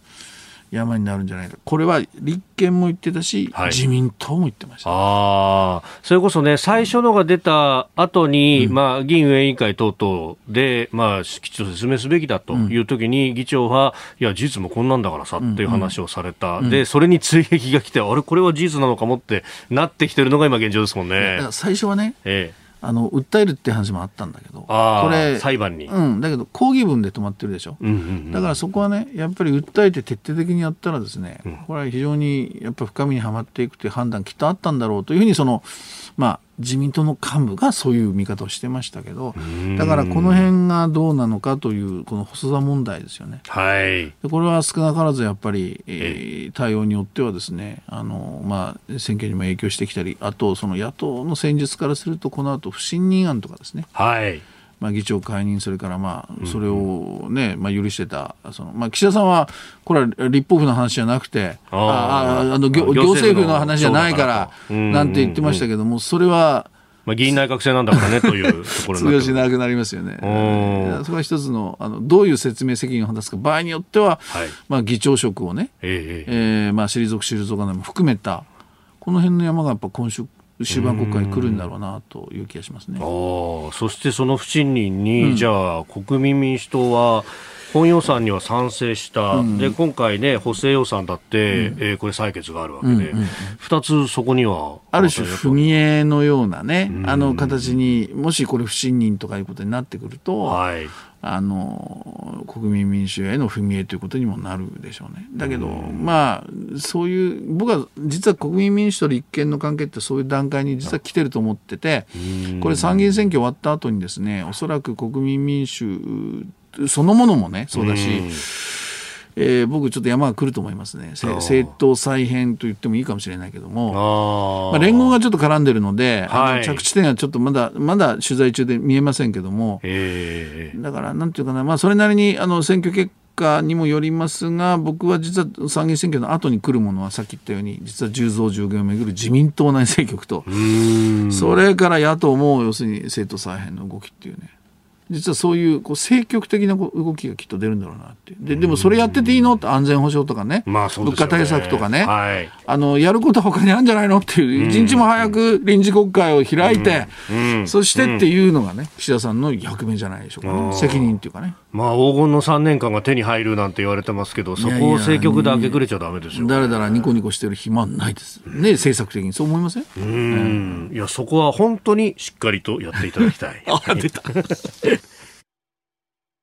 山になるんじゃないか。これは立憲も言ってたし、はい、自民党も言ってました。あそれこそね最初のが出た後に、うん、まあ議員運営委員会等々でまあきちんと説明すべきだという時に、議長は、いや事実もこんなんだからさっていう話をされた、うん。うん、でそれに追撃が来てあれこれは事実なのかもってなってきてるのが今現状ですもんね。最初はね、ええあの訴えるって話もあったんだけどこれ裁判に、うん、だけど抗議文で止まってるでしょ、うんうんうん、だからそこはねやっぱり訴えて徹底的にやったらですね、うん、これは非常にやっぱ深みにはまっていくという判断きっとあったんだろうというふうにそのまあ自民党の幹部がそういう見方をしてましたけどだからこの辺がどうなのかというこの細田問題ですよね。はい、でこれは少なからずやっぱり、えー、対応によってはですねあの、まあ、選挙にも影響してきたりあとその野党の戦術からするとこの後不信任案とかですね。はいまあ、議長解任、それからまあそれをね、まあ、許してた、そのまあ、岸田さんは、これは立法府の話じゃなくて、ああの行行政府の話じゃないからなんて言ってましたけども、それは。まあ、議員内閣制なんだからねというところ通用しなくなりますよね。それは一つのあのどういう説明責任を果たすか場合によっては、はい、まあ、議長職をね、えー、えー、まあ、退く退かないも含めたこの辺の山がやっぱ今週終盤国会に来るんだろうなという気がしますね。あそしてその不信任に、うん、じゃあ国民民主党は本予算には賛成した、うん、で今回ね、補正予算だって、うん、えー、これ、採決があるわけで、うんうんうん、2つそこにはある種、踏み絵のようなね、あの形に、もしこれ、不信任とかいうことになってくると、はい、あの国民民主への踏み絵ということにもなるでしょうね。だけど、まあ、そういう、僕は実は国民民主と立憲の関係ってそういう段階に実は来てると思ってて、これ参議院選挙終わった後にですね、おそらく国民民主そのものもね、そうだし、えー、僕ちょっと山が来ると思いますね。政党再編と言ってもいいかもしれないけども、まあ、連合がちょっと絡んでるので、はい、着地点はちょっとまだ、まだ取材中で見えませんけども、だからなんていうかな、まあそれなりにあの選挙結果にもよりますが、僕は実は参議院選挙の後に来るものは、さっき言ったように、実は10増10減をめぐる自民党内政局と、それから野党も要するに政党再編の動きっていうね。実はそういうこう積極的な動きがきっと出るんだろうなってででもそれやってていいのって安全保障とかね,、まあね。物価対策とかね、はい、あのやることは他にあるんじゃないのっていう一日も早く臨時国会を開いて、そしてっていうのがね岸田さんの役目じゃないでしょうかね。責任っていうかね。まあ黄金の3年間が手に入るなんて言われてますけどそこを政局で明け暮れちゃだめですよ。だらだらニコニコしてる暇ないです。ね政策的にそう思いません？うん、いやそこは本当にしっかりとやっていただきたい。あ出た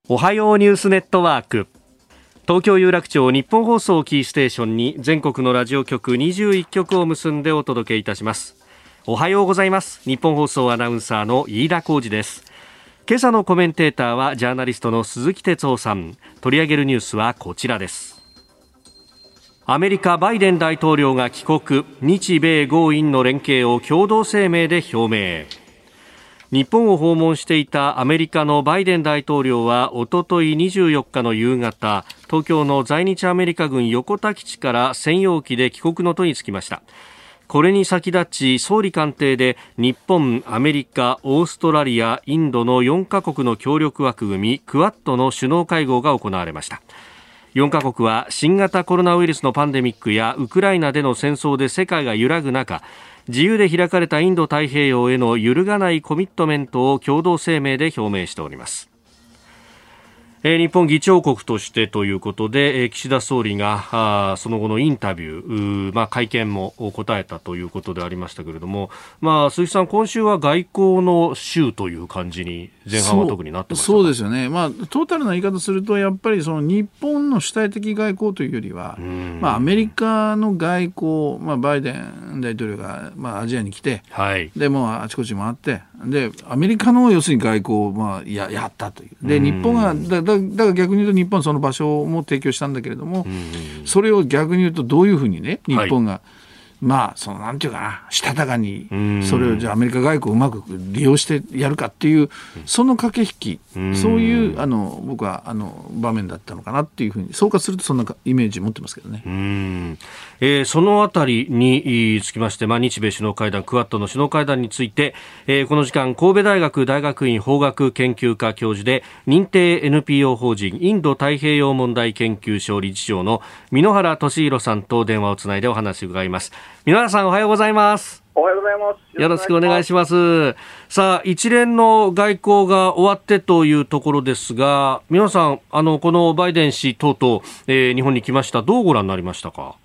おはようニュースネットワーク。東京有楽町日本放送キーステーションに全国のラジオ局21局を結んでお届けいたします。おはようございます。日本放送アナウンサーの飯田浩二です。今朝のコメンテーターはジャーナリストの鈴木哲夫さん。取り上げるニュースはこちらです。アメリカバイデン大統領が帰国。日米豪印の連携を共同声明で表明。日本を訪問していたアメリカのバイデン大統領はおととい24日の夕方東京の在日アメリカ軍横田基地から専用機で帰国の途につきました。これに先立ち総理官邸で日本、アメリカ、オーストラリア、インドの4カ国の協力枠組みクワッドの首脳会合が行われました。4カ国は新型コロナウイルスのパンデミックやウクライナでの戦争で世界が揺らぐ中自由で開かれたインド太平洋への揺るがないコミットメントを共同声明で表明しております。えー、日本議長国としてということで、えー、岸田総理があその後のインタビュー、まあ、会見も答えたということでありましたけれども、まあ、鈴木さん、今週は外交の週という感じに前半は特になってそうですよね、まあ、トータルな言い方すると、やっぱりその日本の主体的外交というよりは、まあ、アメリカの外交、まあ、バイデン大統領が、まあ、アジアに来て、はい、でもあちこち回って、でアメリカの要するに外交を、まあ、ややったという。で日本がだだだから逆に言うと日本はその場所も提供したんだけれども、それを逆に言うとどういうふうにね日本が、はいまあ、そのなんていうかな、したたかに、それをじゃあアメリカ外交をうまく利用してやるかっていう、その駆け引き、そういうあの僕はあの場面だったのかなっていうふうに、総括するとそんなイメージ持ってますけどね。うんえー、そのあたりにつきまして、まあ、日米首脳会談、クワッドの首脳会談について、えー、この時間、神戸大学大学院法学研究科教授で、認定 NPO 法人インド太平洋問題研究所理事長の箕原俊弘さんと電話をつないでお話を伺います。皆原さんおはようございます。おはようございます。よろしくお願いします。さあ、一連の外交が終わってというところですが、皆さん、あの、このバイデン氏等々、えー、日本に来ました。どうご覧になりましたか？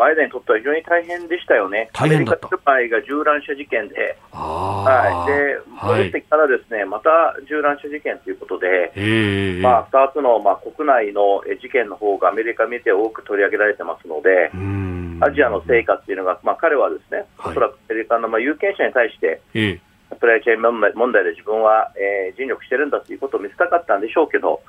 バイデンにとっては非常に大変でしたよね、大変だった。アメリカが銃乱射事件で、はい、で戻ってからですね、また銃乱射事件ということで、まあ、2つの、まあ、国内の事件の方がアメリカ見て多く取り上げられてますので、アジアの成果っていうのが、まあ、彼はですね、おそらくアメリカの、まあ、有権者に対して、サプライチェーン問題で自分は、えー、尽力してるんだということを見せたかったんでしょうけど、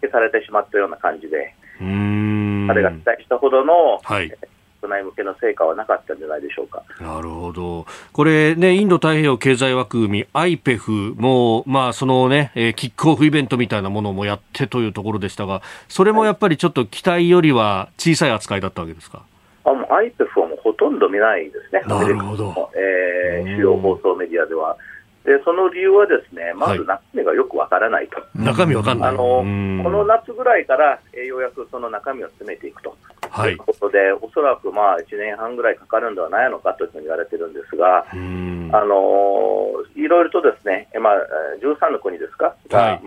消されてしまったような感じで。彼が期待したほどの、はい、国内向けの成果はなかったんじゃないでしょうか。なるほど。これね、インド太平洋経済枠組み IPEF も、まあ、そのね、えー、キックオフイベントみたいなものもやってというところでしたが、それもやっぱりちょっと期待よりは小さい扱いだったわけですか？あもう IPEF はもうほとんど見ないですね。なるほど。えー、主要放送メディアでは。でその理由はですね、まず中身がよくわからないと、はい、中身わかんない。あのこの夏ぐらいから、えー、ようやくその中身を詰めていくと、はい、いうことで、おそらくまあ1年半ぐらいかかるんではないのかというふうに言われてるんですが、あのいろいろとですね、まあ、13の国ですか、が、はい。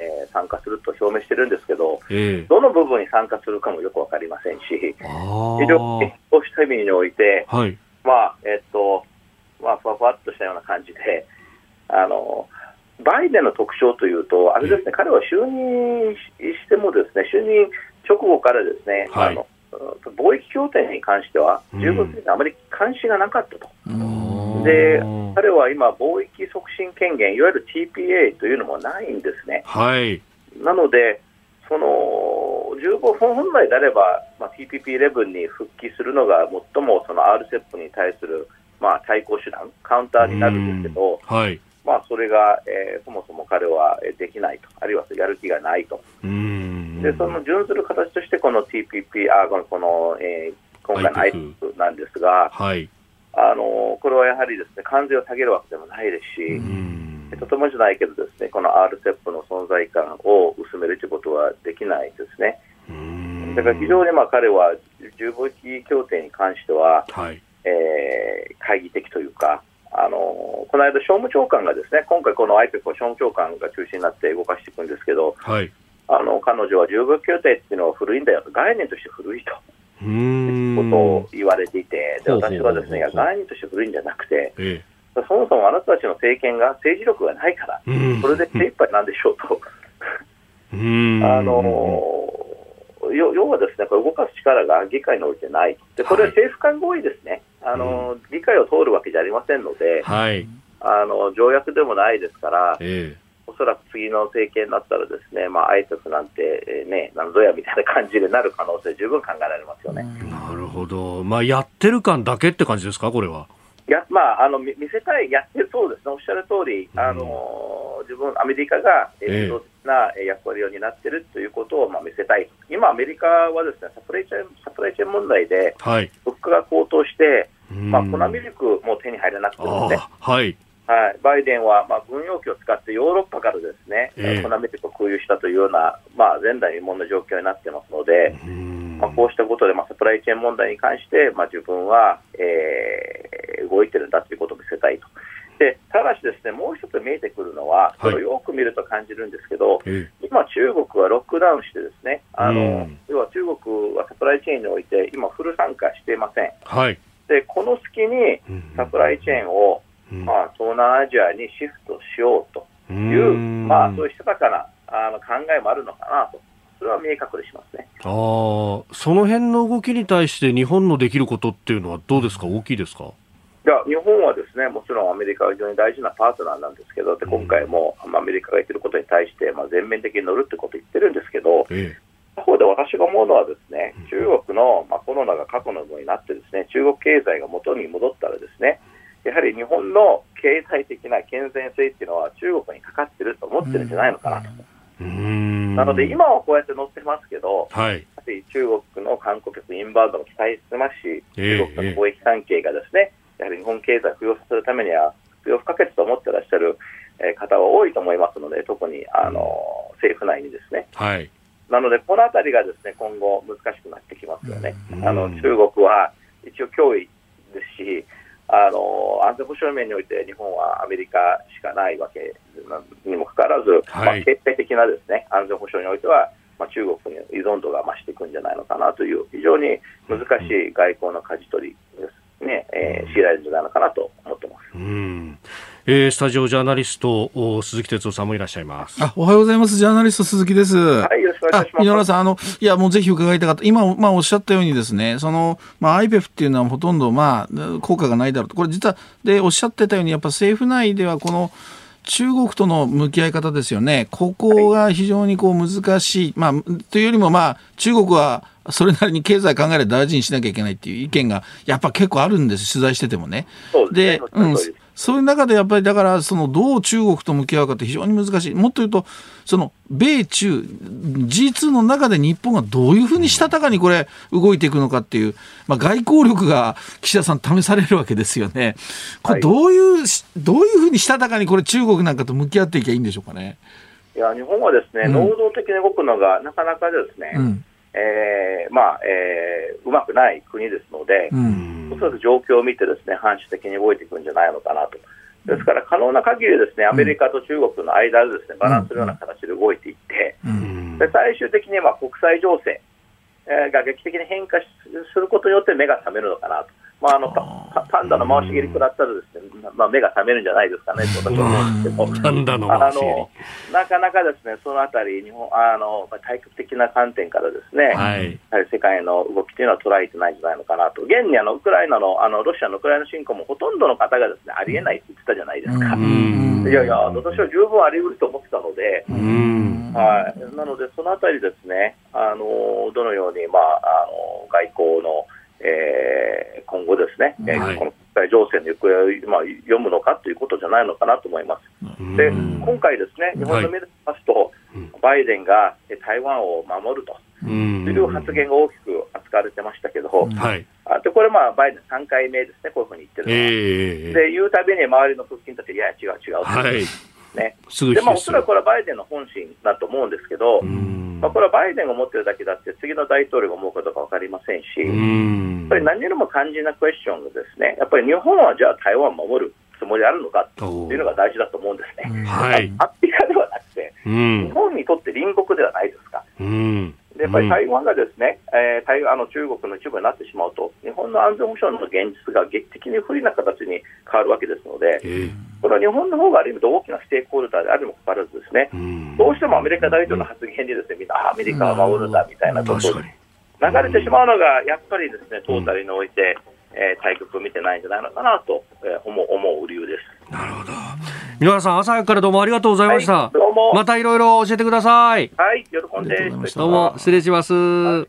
えー、参加すると表明してるんですけど、えー、どの部分に参加するかもよくわかりませんし、非常にそうした意味において、はい、まあえっとまあ、ふわふわっとしたような感じで、あのバイデンの特徴というと、あれですね、彼は就任しても、ですね就任直後からですね、はい、あの貿易協定に関しては、十分にあまり関心がなかったと。で彼は今、貿易促進権限、いわゆる TPA というのもないんですね。はい、なので、その15分本来であれば、まあ、TPP11 に復帰するのが最もその RCEP に対する、まあ、対抗手段、カウンターになるんですけど、はいまあ、それが、えー、そもそも彼はできないと、あるいはやる気がないと、でその準ずる形として、この TPP、あこの、えー、今回の IPEF なんですが、はい、あのこれはやはりですね関税を下げるわけでもないですし、とてもじゃないけど、ですねこの RCEP の存在感を薄めるということはできないですね。だから非常にまあ彼は自貿易協定に関しては、はい、えー、懐疑的というか、あのこの間、商務長官がですね今回、この IPEC は商務長官が中心になって動かしていくんですけど、はい、あの彼女は重武協定っていうのは古いんだよ。と、概念として古いと。ことを言われていて、で私はですね概念として古いんじゃなくて、ええ、そもそもあなたたちの政権が政治力がないから、それで精一杯なんでしょうと。あの要はですね、これ動かす力が議会においてない、でこれは政府間合意ですね。あの、理解を通るわけじゃありませんので、はい、あの条約でもないですから、えーおそらく次の政権になったらですね、まあ、挨拶なんて、えー、ね、なんぞやみたいな感じになる可能性、十分考えられますよね。なるほど。まあ、やってる感だけって感じですか、これは。や、まあ、あの、見せたい、やってるそうですね。おっしゃる通り、あの、自分、アメリカが、えー、な役割を担っているということを、まあ、見せたい。今、アメリカはですね、サプライチェーン、サプライチェーン問題で、はい、物価が高騰して、まあ、粉ミルクも手に入らなくてもね。はい。はい、バイデンは、まあ、軍用機を使ってヨーロッパからですね、えー、粉ミルクを空輸したというような、まあ、前代未聞の状況になってますので、まあ、こうしたことで、まあ、サプライチェーン問題に関して、まあ、自分は、えー、動いてるんだということを見せたいと。でただし、ですねもう一つ見えてくるのは、それをよく見ると感じるんですけど、はい、今、中国はロックダウンして、ですねあの、要は中国はサプライチェーンにおいて、今、フル参加していません。はい、でこの隙にサプライチェーンをまあ、東南アジアにシフトしようという、まあ、そういうしたたかなあの考えもあるのかなと。それは明確にしますね。あその辺の動きに対して日本のできることっていうのはどうですか、大きいですか？いや日本はですねもちろんアメリカは非常に大事なパートナーなんですけど、で今回もアメリカが言ってることに対して、まあ、全面的に乗るってことを言ってるんですけど、ええ、他方で私が思うのは、ですね中国の、まあ、コロナが過去のものになって、ですね中国経済が元に戻ったら、ですねやはり日本の経済的な健全性っていうのは中国にかかってると思ってるんじゃないのかなと。なので今はこうやって乗ってますけど、はい、やはり中国の観光客インバウンドも期待してますし、中国との貿易関係がですね、やはり日本経済を浮揚させるためには必要不可欠と思ってらっしゃる方は多いと思いますので、特にあの政府内にですね。はいなので、このあたりがですね今後、難しくなってきますよね。あの中国は一応脅威ですし、あの安全保障面において日本はアメリカしかないわけにもかかわらず、はい、まあ、決定的なです、ね、安全保障においては、まあ、中国に依存度が増していくんじゃないのかなという、非常に難しい外交の舵取りえー、強いられるんじゃないのかなと思ってます。うん。えー、スタジオジャーナリスト鈴木哲夫さんもいらっしゃいます。あおはようございます。ジャーナリスト鈴木です。はいよろしくお願いします。井上さんあのいやもうぜひ伺いたかった。今まあおっしゃったようにですねそのまあ IPEF っていうのはほとんどまあ効果がないだろうと。これ実はでおっしゃってたようにやっぱ政府内ではこの中国との向き合い方ですよね、ここが非常にこう難しい、まあ、というよりも、まあ、中国はそれなりに経済考えで大事にしなきゃいけないっていう意見がやっぱ結構あるんです、取材しててもね。で、ね、うん、そういう中でやっぱりだからそのどう中国と向き合うかって非常に難しい。もっと言うとその米中 G2 の中で日本がどういうふうにしたたかにこれ動いていくのかっていう、まあ、外交力が岸田さん試されるわけですよね。これどういう、はい、どういうふうにしたたかにこれ中国なんかと向き合っていけばいいんでしょうかね。いや日本はですね、うん、能動的に動くのがなかなかですね、うんえーまあえー、うまくない国ですので、おそらく状況を見てですね反射的に動いていくんじゃないのかなと。ですから可能な限りですねアメリカと中国の間でですねバランスするような形で動いていって、で最終的には国際情勢が劇的に変化することによって目が覚めるのかなと。まあ、あのパンダの回し蹴り食らったらですね、まあ、目が覚めるんじゃないですかね、私は思うん。ですけど、パンダの回し蹴り。なかなかですねそのあたり、日本あの対極的な観点からですね、はい、世界の動きというのは捉えてないんじゃないのかなと、現にあのウクライナのあのロシアのウクライナ侵攻もほとんどの方がですねありえないって言ってたじゃないですか。いやいや、私は十分あり得ると思ってたので、はい、なので、そのあたりですね、あのどのように、まあ、あの外交のえー、今後ですね、はい、この国際情勢の行方を、まあ、読むのかということじゃないのかなと思います。で今回ですね、日本の目で見ますと、はい、バイデンが台湾を守るという発言が大きく扱われてましたけど、はい、あでこれ、まあ、バイデン3回目ですね、こういうふうに言ってるのは。えー、で言うたびに周りの側近たち、いや、違う違う、はい、ね、でまあ、おそらくこれはバイデンの本心だと思うんですけど、まあ、これはバイデンが持ってるだけだって、次の大統領が思うかどうか分かりませんし、やっぱり何よりも肝心なクエスチョンがですね、やっぱり日本はじゃあ台湾を守るつもりあるのかというのが大事だと思うんですね。はい、アフリカではなくて、日本にとって隣国ではないですか。でやっぱり台湾がですね、うん、えー、台湾の中国の一部になってしまうと、日本の安全保障の現実が劇的に不利な形に変わるわけですので、えー、これは日本の方がある意味で大きなステークホルダーであるにもかかわらず、ですね、うん、どうしてもアメリカ大統領の発言にですね、みんなアメリカは守るんだみたいなことを流れてしまうのが、やっぱりですね、トータルにおいて、えー、対局を見てないんじゃないのかなと、えー、思う思う理由です。なるほど。皆川さん、朝早くからどうもありがとうございました。はい、どうも。またいろいろ教えてください。はい、喜んで。どうも、失礼します。はい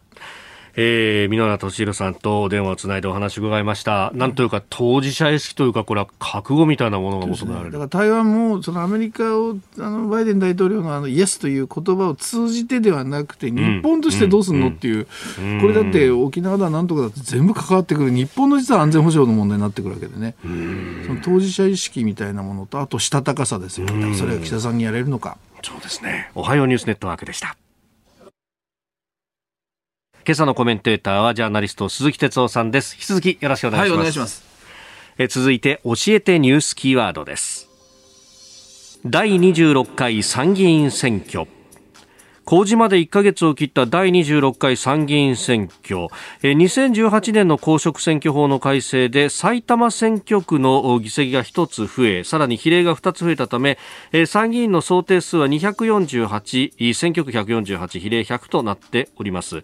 えー、箕浦敏弘さんと電話をつないでお話を伺いました。なんというか、当事者意識というか、これは覚悟みたいなものが求められる。ね、だから台湾も、そのアメリカを、あの、バイデン大統領のあの、イエスという言葉を通じてではなくて、日本としてどうすんのっていう、うんうん、これだって沖縄だなんとかだって全部関わってくる、日本の実は安全保障の問題になってくるわけでね。その当事者意識みたいなものと、あとしたたかさですよ。それが岸田さんにやれるのか。そうですね。おはようニュースネットワークでした。今朝のコメンテーターはジャーナリスト鈴木哲夫さんです。引き続きよろしくお願いします、はい、お願いします。え続いて教えてニュースキーワードです。第26回参議院選挙。公示まで1ヶ月を切った第26回参議院選挙。2018年の公職選挙法の改正で埼玉選挙区の議席が1つ増えさらに比例が2つ増えたため参議院の総定数は248選挙区148比例100となっております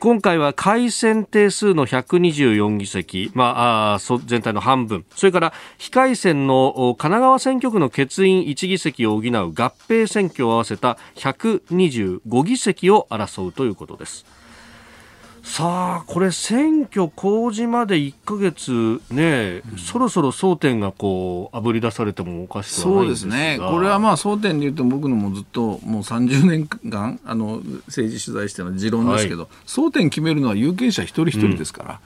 今回は改選定数の124議席、まあ、全体の半分それから非改選の神奈川選挙区の欠員1議席を補う合併選挙を合わせた125議席を争うということです。さあこれ選挙公示まで1か月ね、うん、そろそろ争点がこうあぶり出されてもおかしくないですね。これはまあ争点で言うと僕のもずっともう30年間 あの政治取材しての持論ですけど、はい、争点決めるのは有権者一人一人ですから、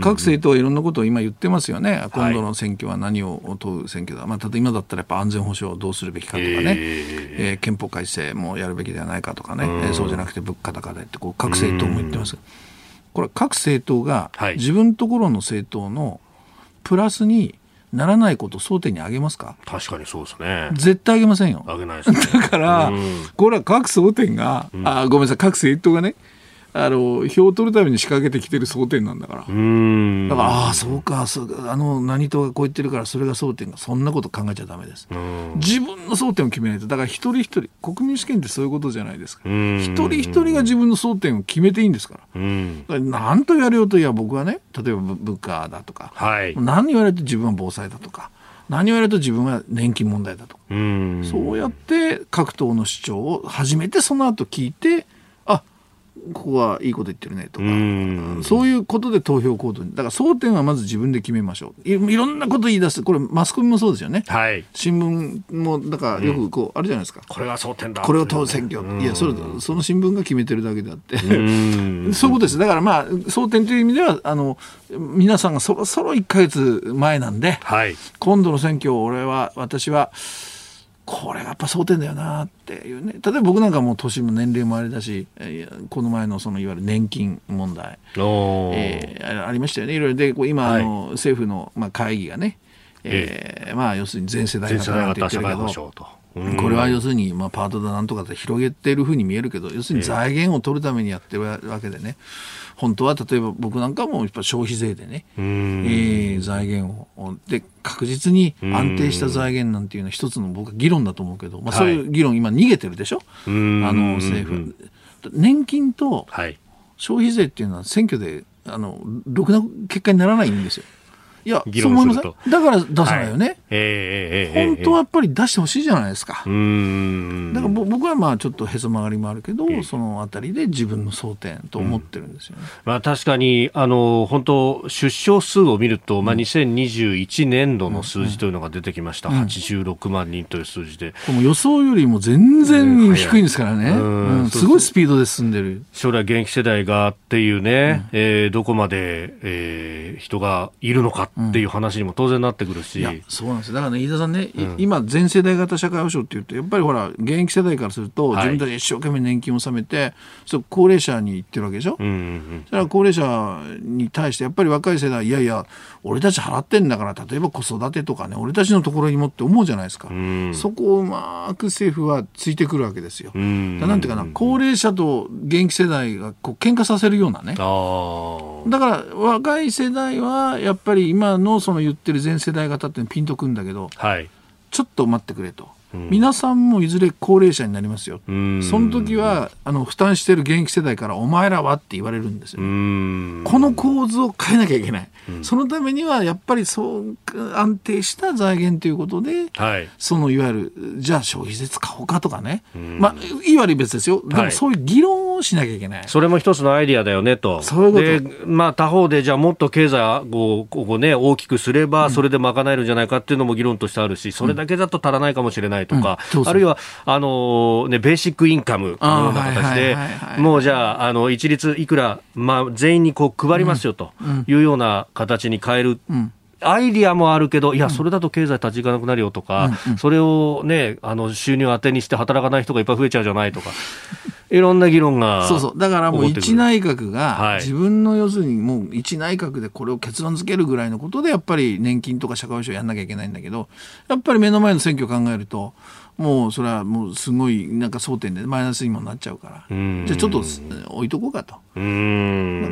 各政党はいろんなことを今言ってますよね。今度の選挙は何を問う選挙だ、まあ、例えば今だったらやっぱ安全保障をどうするべきかとかね、えー、えー、憲法改正もやるべきではないかとかね、えー、そうじゃなくて物価高でってこう各政党も言ってます。これ各政党が自分ところの政党のプラスにならないことを争点に挙げますか？確かにそうですね。絶対挙げませんよ。挙げないです、ね、だから、うん、これは各争点が、うん、あごめんなさい、各政党がね、あの票を取るために仕掛けてきてる争点なんだから。だから、ああ、そうかそう、あの、何党がこう言ってるから、それが争点が、そんなこと考えちゃだめです。自分の争点を決めないと。だから一人一人、国民主権ってそういうことじゃないですか。一人一人が自分の争点を決めていいんですから。から何と言われようと、いや、僕はね、例えば物価だとか、はい、何言われると自分は防災だとか。何言われると自分は年金問題だとそうやって各党の主張を初めてその後聞いてここはいいこと言ってるねとか、うそういうことで投票行動に、だから争点はまず自分で決めましょう。いいろんなこと言い出す、これマスコミもそうですよね。はい、新聞も、だからよくこう、あるじゃないですか。これが争点だ。これを問う選挙。いや、それ、その新聞が決めてるだけであって。そういうことです。だからまあ、争点という意味では、あの、皆さんがそろそろ1か月前なんで、はい、今度の選挙を俺は、私は、これがやっぱ争点だよなっていうね。例えば僕なんかもう年も年齢もあれだし、えー、この前のそのいわゆる年金問題、えー、ありましたよね。いろいろ。で今、はい、あの政府の、まあ、会議がね、えー、えー、まあ、要するに全世代型なんて言ってるけど。これは要するに、まあ、パートだなんとかで広げてるふうに見えるけど要するに財源を取るためにやってるわけでね、本当は例えば僕なんかもやっぱ消費税でね、えー、財源をで確実に安定した財源なんていうのは一つの僕は議論だと思うけど、まあ、そういう議論今逃げてるでしょ、あの政府。年金と消費税っていうのは選挙であのろくな結果にならないんですよ。いや、そう思いません？だから出さないよね。はい、えー、本当はやっぱり出してほしいじゃないですか。うんだから僕はまあちょっとへそ曲がりもあるけど、そのあたりで自分の争点と思ってるんですよね。うん、まあ確かに、あの、本当出生数を見ると、まあ2021年度の数字というのが出てきました。うん、86万人という数字で。この予想よりも全然低いんですからね。うん、すごいスピードで進んでる。将来現役世代がっていうね、うん、えー、どこまで、えー、人がいるのかっていう話にも当然なってくるし、うん、そうなんですだからね飯田さんね、うん、今全世代型社会保障っていうとやっぱりほら現役世代からすると、自分たち一生懸命年金を納めてそう高齢者に言ってるわけでしょ、うんうんうん、それは高齢者に対してやっぱり若い世代いやいや俺たち払ってんだから例えば子育てとかね俺たちのところにもって思うじゃないですか、うん、そこをうまく政府はついてくるわけですよ、うん、なんていうかな高齢者と現役世代がこう喧嘩させるようなね。だから若い世代はやっぱり今のその言ってる全世代型ってピンとくんだけど、はい、ちょっと待ってくれと。皆さんもいずれ高齢者になりますよ、その時はあの負担している現役世代からお前らはって言われるんですよ、この構図を変えなきゃいけない、そのためにはやっぱりそう安定した財源ということで、はい、そのいわゆるじゃあ消費税使おうかとかね、まあ、いい悪い別ですよ、でもそういう議論をしなきゃいけない、それも一つのアイディアだよねと、そういうこと。でまあ、他方で、じゃあもっと経済をここ、ね、大きくすれば、それで賄えるんじゃないかっていうのも議論としてあるし、それだけだと足らないかもしれないとか、あるいはあの、ね、ベーシックインカムのような形で、もうじゃあ、あの一律いくら、まあ、全員にこう配りますよというような形に変える。アイディアもあるけど、いや、それだと経済立ち行かなくなるよとか、うんうん、それをね、あの収入当てにして働かない人がいっぱい増えちゃうじゃないとか、いろんな議論が。そうそう。だからもう一内閣が、自分の要するにもう一内閣でこれを結論付けるぐらいのことで、やっぱり年金とか社会保障やんなきゃいけないんだけど、やっぱり目の前の選挙を考えると、もうそれはもうすごいなんか争点でマイナスにもなっちゃうから、じゃあちょっと置いとこうかと。だ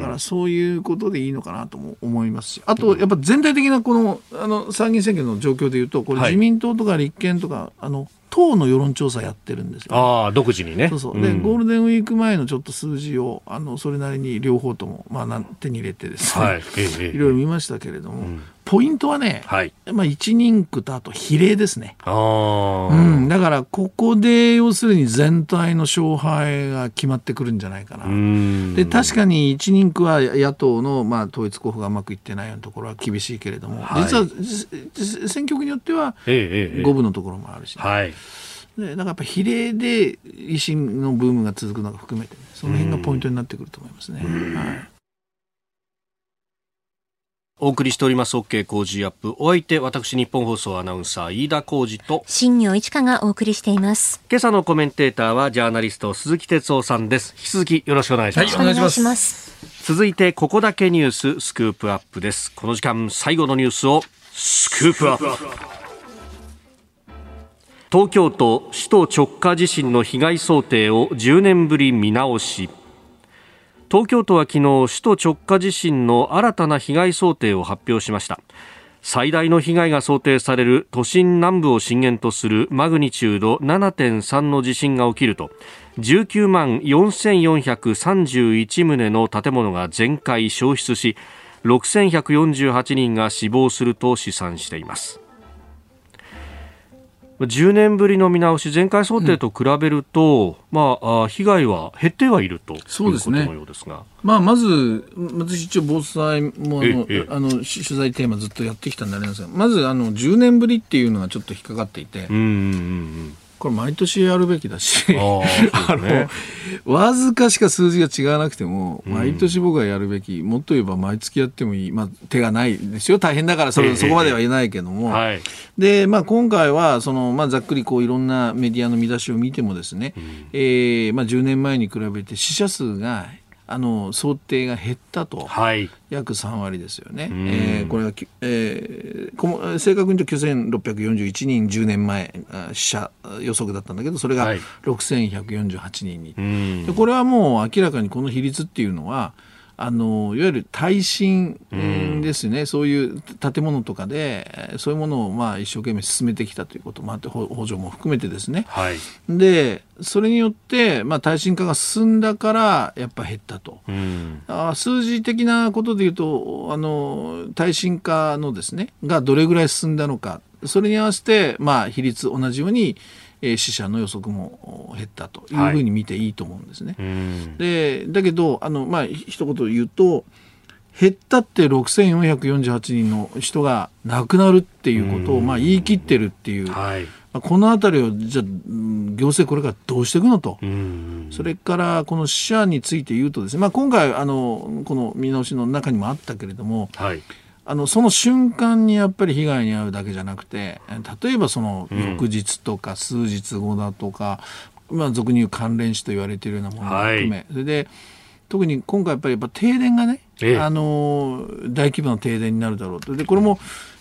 からそういうことでいいのかなとも思いますし、あとやっぱ全体的なこのあの参議院選挙の状況でいうと、これ自民党とか立憲とか、あの党の世論調査やってるんですよ、ああ、独自にね。そうそう。で、うん、ゴールデンウィーク前のちょっと数字を、あの、それなりに両方とも、まあ、手に入れてですね、はい、ええ、いろいろ見ましたけれども、うん、ポイントはね、はい、まあ、1人区とあと比例ですね。あうん、だから、ここで要するに全体の勝敗が決まってくるんじゃないかな。で、確かに1人区は野党の、まあ、統一候補がうまくいってないようなところは厳しいけれども、はい、実は選挙区によっては五分のところもあるし、ね、はい。でなんかやっぱ比例で維新のブームが続くのが含めて、ね、その辺がポイントになってくると思いますね。はいお送りしております OK 工事アップ。お相手私日本放送アナウンサー飯田浩二と新業一華がお送りしています。今朝のコメンテーターはジャーナリスト鈴木哲夫さんです。引き続きよろしくお願いします、はい、お願いします。続いてここだけニューススクープアップです。この時間最後のニュースをスクープアップ。東京都首都直下地震の被害想定を10年ぶり見直し東京都は昨日首都直下地震の新たな被害想定を発表しました。最大の被害が想定される都心南部を震源とするマグニチュード7.3の地震が起きると19万4431棟の建物が全壊消失し6148人が死亡すると試算しています。10年ぶりの見直し、前回想定と比べると、うん、まあ、被害は減ってはいるということのようですが。まあ、まず、私一応防災もあのあの取材テーマずっとやってきたんであれなんですが、まずあの10年ぶりっていうのがちょっと引っかかっていて、うんうんうんこれ毎年やるべきだし、あ、ね、の、わずかしか数字が違わなくても、毎年僕はやるべき、もっと言えば毎月やってもいい、まあ手がないですよ。大変だからそれ、そこまでは言えないけども。はい、で、まあ今回は、その、まあざっくりこういろんなメディアの見出しを見てもですね、うん、えー、まあ10年前に比べて死者数があの想定が減ったと、はい、約3割ですよね、えー、これは、えー、正確に言うと9641人10年前死者予測だったんだけどそれが6148人に、はい、でこれはもう明らかにこの比率っていうのはあのいわゆる耐震ですね、うん、そういう建物とかでそういうものをまあ一生懸命進めてきたということもあって補助も含めてですね、はい、でそれによって、まあ、耐震化が進んだからやっぱ減ったと、うん、あ数字的なことでいうとあの耐震化のですねがどれぐらい進んだのか。それに合わせて、まあ、比率同じようにえ死者の予測も減ったというふうに見ていいと思うんですね。はい、でだけどあの、まあ一言言うと減ったって6448人の人が亡くなるっていうことをまあ言い切ってるっていう、はい、この辺りをじゃあ行政これからどうしていくのと、それからこの死者について言うとですね、まあ、今回あのこの見直しの中にもあったけれども、はいあのその瞬間にやっぱり被害に遭うだけじゃなくて例えばその翌日とか数日後だとか、うん、まあ、俗に言う関連死と言われているようなものも含め、はい、それで特に今回やっぱりやっぱ停電がね、ええ、あの大規模な停電になるだろうと。でこれも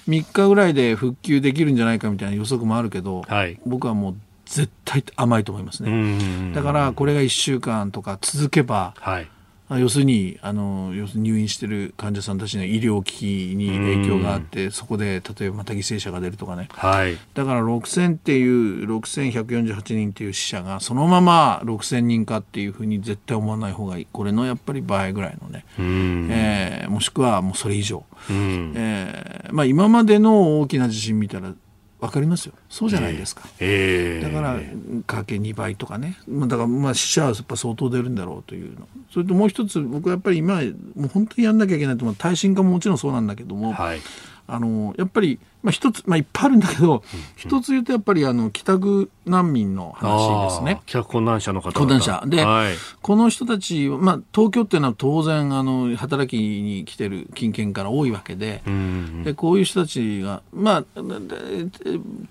3日ぐらいで復旧できるんじゃないかみたいな予測もあるけど、はい、僕はもう絶対甘いと思いますね。だからこれが1週間とか続けば、はい要するにあの要するに入院している患者さんたちの医療機器に影響があって、そこで例えばまた犠牲者が出るとかね、はい、だから6000っていう6148人っていう死者がそのまま6000人かっていうふうに絶対思わない方がいい。これのやっぱり倍ぐらいのね、えー、もしくはもうそれ以上、えーまあ、今までの大きな地震見たら分かりますよそうじゃないですか、えー、だからかけ2倍とかね。だからまあ死者はやっぱ相当出るんだろうというの。それともう一つ僕はやっぱり今もう本当にやんなきゃいけないと思う。耐震化ももちろんそうなんだけども、はい、あのやっぱりまあ、一つ、まあ、いっぱいあるんだけど、一つ言うとやっぱりあの帰宅難民の話ですね。帰宅困難者の方困難者。で、はい、この人たち、まあ、東京っていうのは当然あの働きに来てる近県から多いわけでうんうん、でこういう人たちが、まあ、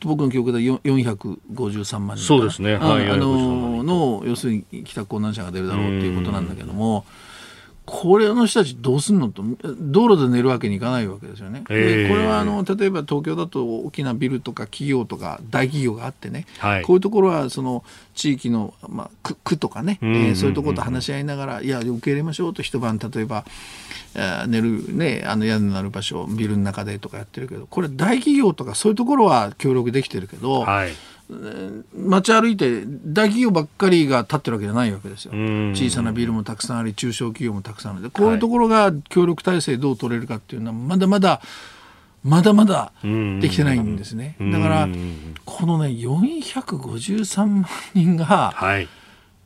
僕の記憶で453万人そうですね、はい、あのの要するに帰宅困難者が出るだろうということなんだけども。これの人たちどうすんのと。道路で寝るわけにいかないわけですよね。でこれはあの例えば東京だと大きなビルとか企業とか大企業があってね、はい、こういうところはその地域の、まあ、区区とかね、えー、そういうところと話し合いながらいや受け入れましょうと一晩例えば、えー、寝るねあの屋根のある場所ビルの中でとかやってるけどこれ大企業とかそういうところは協力できてるけど。はい街歩いて大企業ばっかりが立ってるわけじゃないわけですよ。小さなビルもたくさんあり中小企業もたくさんあるでこういうところが協力体制どう取れるかっていうのはまだまだまだまだできてないんですね。だからこのね453万人が、はい。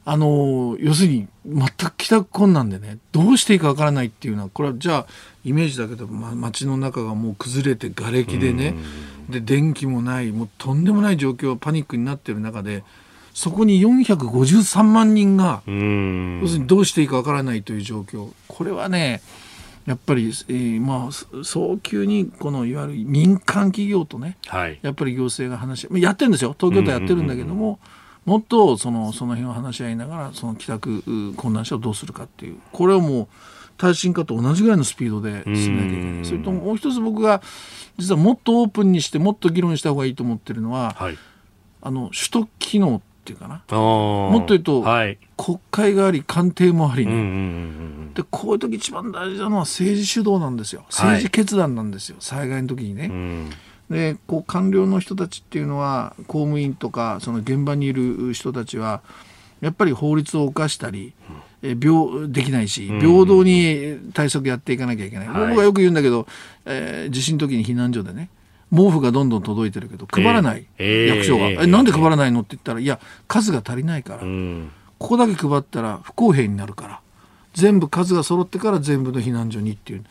あの要するに全く帰宅困難でねどうしていいかわからないっていうのはこれはじゃあイメージだけど、ま、街の中がもう崩れて瓦礫でねで電気もないもうとんでもない状況パニックになってる中でそこに453万人が要するにどうしていいかわからないという状況。これはねやっぱり、えー、まあ早急にこのいわゆる民間企業とね、はい、やっぱり行政が話やってるんですよ。東京都やってるんだけども。うんうんうんもっとそのその辺を話し合いながらその帰宅困難者をどうするかっていう。これはもう耐震化と同じぐらいのスピードで進めなきゃいけない。それともう一つ僕が実はもっとオープンにしてもっと議論した方がいいと思ってるのは、はい、あの首都機能っていうかな。もっと言うと、はい、国会があり官邸もありね、でこういう時一番大事なのは政治主導なんですよ。政治決断なんですよ、はい、災害の時にね。でこう官僚の人たちっていうのは公務員とかその現場にいる人たちはやっぱり法律を犯したり、え病できないし平等に対策やっていかなきゃいけない、うん、僕はよく言うんだけど、えー、地震の時に避難所でね毛布がどんどん届いてるけど配らない、えー、役所が、えー、なんで配らないのって言ったらいや数が足りないから、うん、ここだけ配ったら不公平になるから。全部数が揃ってから全部の避難所にっていう。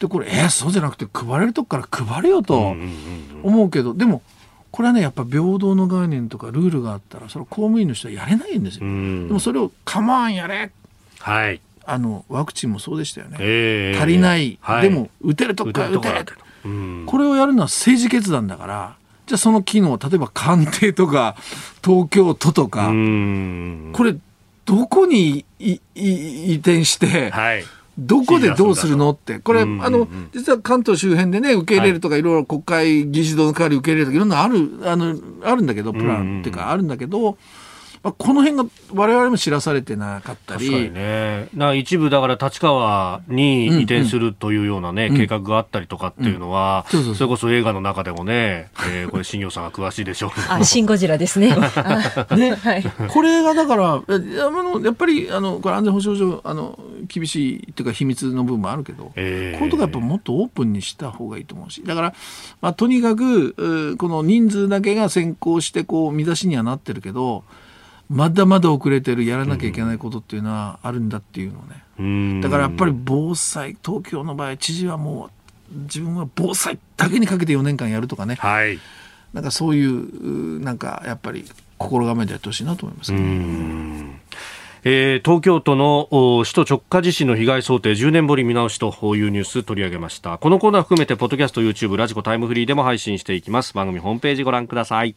でこれえー、そうじゃなくて配れるとこから配れよと思うけど、でもこれはねやっぱ平等の概念とかルールがあったらそれ公務員の人はやれないんですよ。でもそれを「カモンやれ!」はい。あのワクチンもそうでしたよね、えー、足りない、はい、でも打てるとこから打て。るこれをやるのは政治決断だからじゃあその機能例えば官邸とか東京都とかこれどこに移転して、はい、どこでどうするのって、これ、あの、実は関東周辺でね、受け入れるとか、いろいろ国会議事堂の代わり受け入れるとか、いろんなある、あの、あるんだけど、プランっていうか、あるんだけど、まあ、この辺が我々も知らされてなかったり。確かにね。な一部だから立川に移転するというようなね、うん。うん、計画があったりとかっていうのは、それこそ映画の中でもね、えー、これ新業さんが詳しいでしょう。あ、シンゴジラですね。ね、はい、これがだから、あのやっぱりあのこれ安全保障上あの厳しいっていうか秘密の部分もあるけど、えー、こういうとこやっぱもっとオープンにした方がいいと思うし、だからまあとにかくこの人数だけが先行してこう見出しにはなってるけど。まだまだ遅れてるやらなきゃいけないことっていうのはあるんだっていうのね、だからやっぱり防災東京の場合知事はもう自分は防災だけにかけて4年間やるとかね、はい、なんかそういうなんかやっぱり心構えでやってほしいなと思います、ね、えー、東京都の首都直下地震の被害想定10年ぶり見直しというニュース取り上げました。このコーナー含めてポッドキャスト YouTube radiko タイムフリーでも配信していきます。番組ホームページご覧ください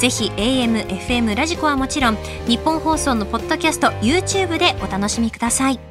ぜひ AM、FM、ラジコはもちろん日本放送のポッドキャスト YouTube でお楽しみください。